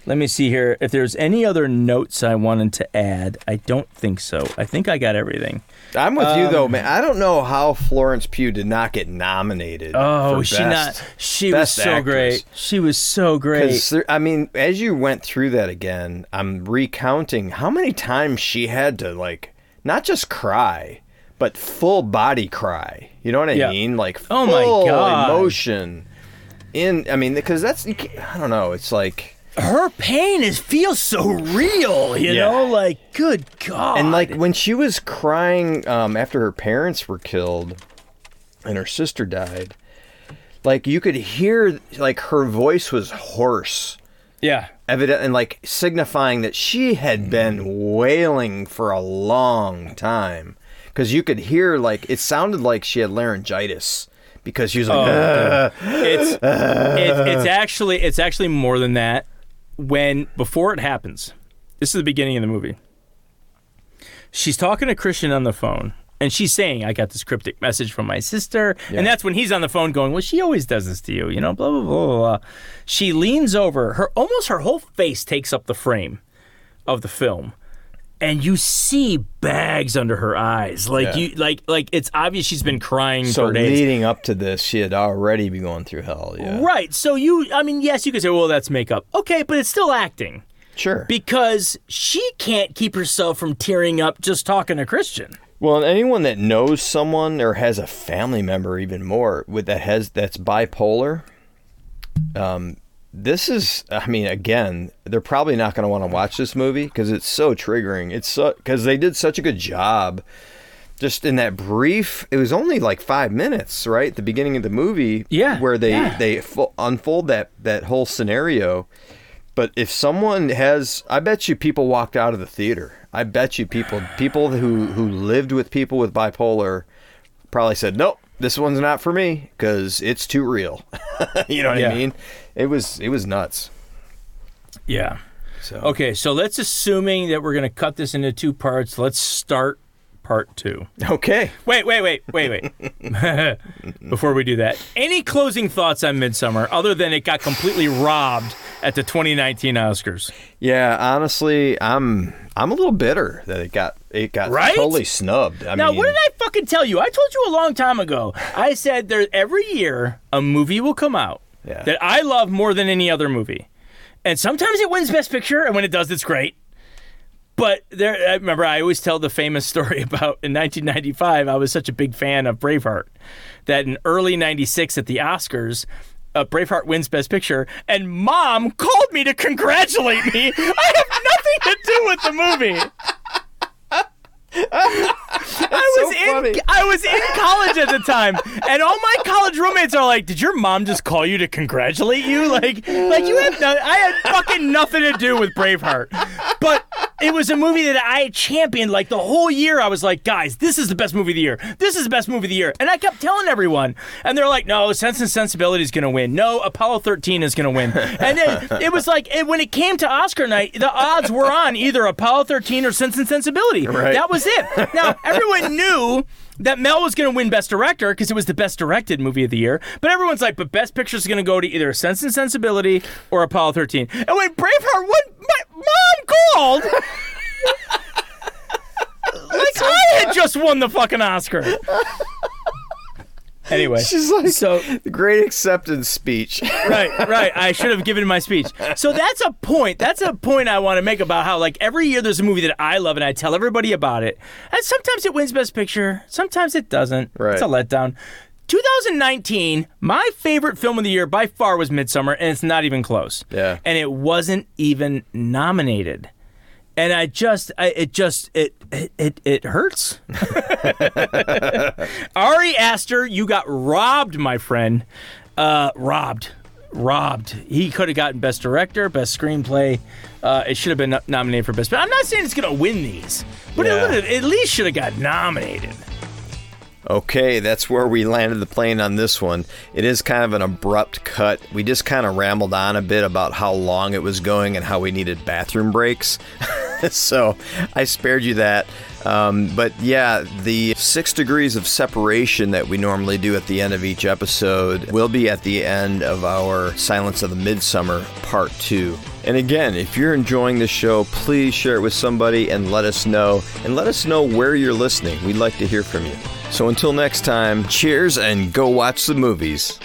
[SPEAKER 1] let me see here. If there's any other notes I wanted to add, I don't think so. I think I got everything.
[SPEAKER 2] I'm with you though, man. I don't know how Florence Pugh did not get nominated.
[SPEAKER 1] Oh, she
[SPEAKER 2] best.
[SPEAKER 1] not. She was so
[SPEAKER 2] actress.
[SPEAKER 1] great. She was so great.
[SPEAKER 2] there- I mean, as you went through that again, I'm recounting how many times she had to like not just cry, but full body cry. You know what I
[SPEAKER 1] Yeah.
[SPEAKER 2] mean? Like full
[SPEAKER 1] Oh my God.
[SPEAKER 2] emotion. In I mean, because that's I don't know. It's like
[SPEAKER 1] Her pain is feels so real. You
[SPEAKER 2] Yeah.
[SPEAKER 1] know, like good God.
[SPEAKER 2] and like when she was crying um, after her parents were killed and her sister died, like you could hear like her voice was hoarse.
[SPEAKER 1] yeah.
[SPEAKER 2] evident and like signifying that she had been wailing for a long time because you could hear like it sounded like she had laryngitis because she was like "Ugh." Oh.
[SPEAKER 1] it's, <laughs> it's it's actually it's actually more than that. When before it happens, this is the beginning of the movie. She's talking to Christian on the phone, and she's saying, "I got this cryptic message from my sister," and that's when he's on the phone going, "Well, she always does this to you, you know." Blah blah blah blah. blah. She leans over, her almost her whole face takes up the frame of the film. And you see bags under her eyes, like
[SPEAKER 2] Yeah.
[SPEAKER 1] you, like, like it's obvious she's been crying
[SPEAKER 2] so
[SPEAKER 1] for days.
[SPEAKER 2] leading up to this she had already been going through hell yeah
[SPEAKER 1] Right. So you, I mean, yes, you could say, well, that's makeup. Okay, but it's still acting
[SPEAKER 2] sure
[SPEAKER 1] because she can't keep herself from tearing up just talking to Christian.
[SPEAKER 2] well and anyone that knows someone or has a family member even more with that has that's bipolar um this is i mean again they're probably not going to want to watch this movie because it's so triggering. It's so because they did such a good job. Just in that brief it was only like five minutes right the beginning of the movie
[SPEAKER 1] Yeah,
[SPEAKER 2] where they
[SPEAKER 1] yeah.
[SPEAKER 2] they unfold that that whole scenario. But if someone has i bet you people walked out of the theater. I bet you people people who who lived with people with bipolar probably said nope this one's not for me because it's too real. <laughs> You know what
[SPEAKER 1] Yeah.
[SPEAKER 2] i mean it was it was nuts
[SPEAKER 1] Yeah.
[SPEAKER 2] so
[SPEAKER 1] Okay, so let's assuming that we're going to cut this into two parts. Let's start part two.
[SPEAKER 2] okay
[SPEAKER 1] Wait, wait, wait, wait, wait. <laughs> Before we do that, any closing thoughts on Midsommar other than it got completely robbed at the 2019 Oscars?
[SPEAKER 2] yeah honestly i'm i'm a little bitter that it got it got
[SPEAKER 1] Right?
[SPEAKER 2] totally snubbed i
[SPEAKER 1] Now,
[SPEAKER 2] mean
[SPEAKER 1] what did I fucking tell you? I told you a long time ago. I said there every year a movie will come out
[SPEAKER 2] Yeah.
[SPEAKER 1] that I love more than any other movie, and sometimes it wins Best Picture, and when it does, it's great. But there, I remember I always tell the famous <laughs> story about in 1995. I was such a big fan of Braveheart that in early '96 at the Oscars. Uh, Braveheart wins Best Picture, and Mom called me to congratulate me. <laughs> I have nothing to do with the movie. <laughs> I was
[SPEAKER 2] so funny.
[SPEAKER 1] in I was in college at the time, and all my college roommates are like, "Did your mom just call you to congratulate you? Like, like you have no, I had fucking nothing to do with Braveheart, but it was a movie that I championed like the whole year. I was like, guys, this is the best movie of the year. This is the best movie of the year, and I kept telling everyone, and they're like, no, Sense and Sensibility is gonna win. No, Apollo 13 is gonna win, and then it was like it, when it came to Oscar night, the odds were on either Apollo 13 or Sense and Sensibility.
[SPEAKER 2] Right.
[SPEAKER 1] That was it. Now everyone knew that Mel was going to win Best Director because it was the best directed movie of the year. But everyone's like, but Best Picture is going to go to either Sense and Sensibility or Apollo 13. And when Braveheart won, my mom called. <laughs> like I had just won the fucking Oscar. Anyway,
[SPEAKER 2] She's like
[SPEAKER 1] so
[SPEAKER 2] the great acceptance speech.
[SPEAKER 1] right, right. I should have given my speech. So that's a point. That's a point I want to make about how like every year there's a movie that I love and I tell everybody about it. And sometimes it wins Best Picture, sometimes it doesn't.
[SPEAKER 2] Right.
[SPEAKER 1] It's a letdown. 2019, my favorite film of the year by far was Midsommar, and it's not even close.
[SPEAKER 2] Yeah.
[SPEAKER 1] And it wasn't even nominated. And I just, I, it just, it, it, it, hurts. <laughs> Ari Aster, you got robbed, my friend. Uh, robbed, robbed. He could have gotten best director, best screenplay. Uh, it should have been nominated for best. But I'm not saying it's gonna win these, but
[SPEAKER 2] Yeah.
[SPEAKER 1] it at least should have got nominated.
[SPEAKER 2] Okay, that's where we landed the plane on this one. It is kind of an abrupt cut. We just kind of rambled on a bit about how long it was going and how we needed bathroom breaks. <laughs> so I spared you that. Um, but yeah, the six degrees of separation that we normally do at the end of each episode will be at the end of our Silence of the Midsommar Part 2. And again, if you're enjoying the show, please share it with somebody and let us know. And let us know where you're listening. We'd like to hear from you. So until next time, cheers and go watch the movies.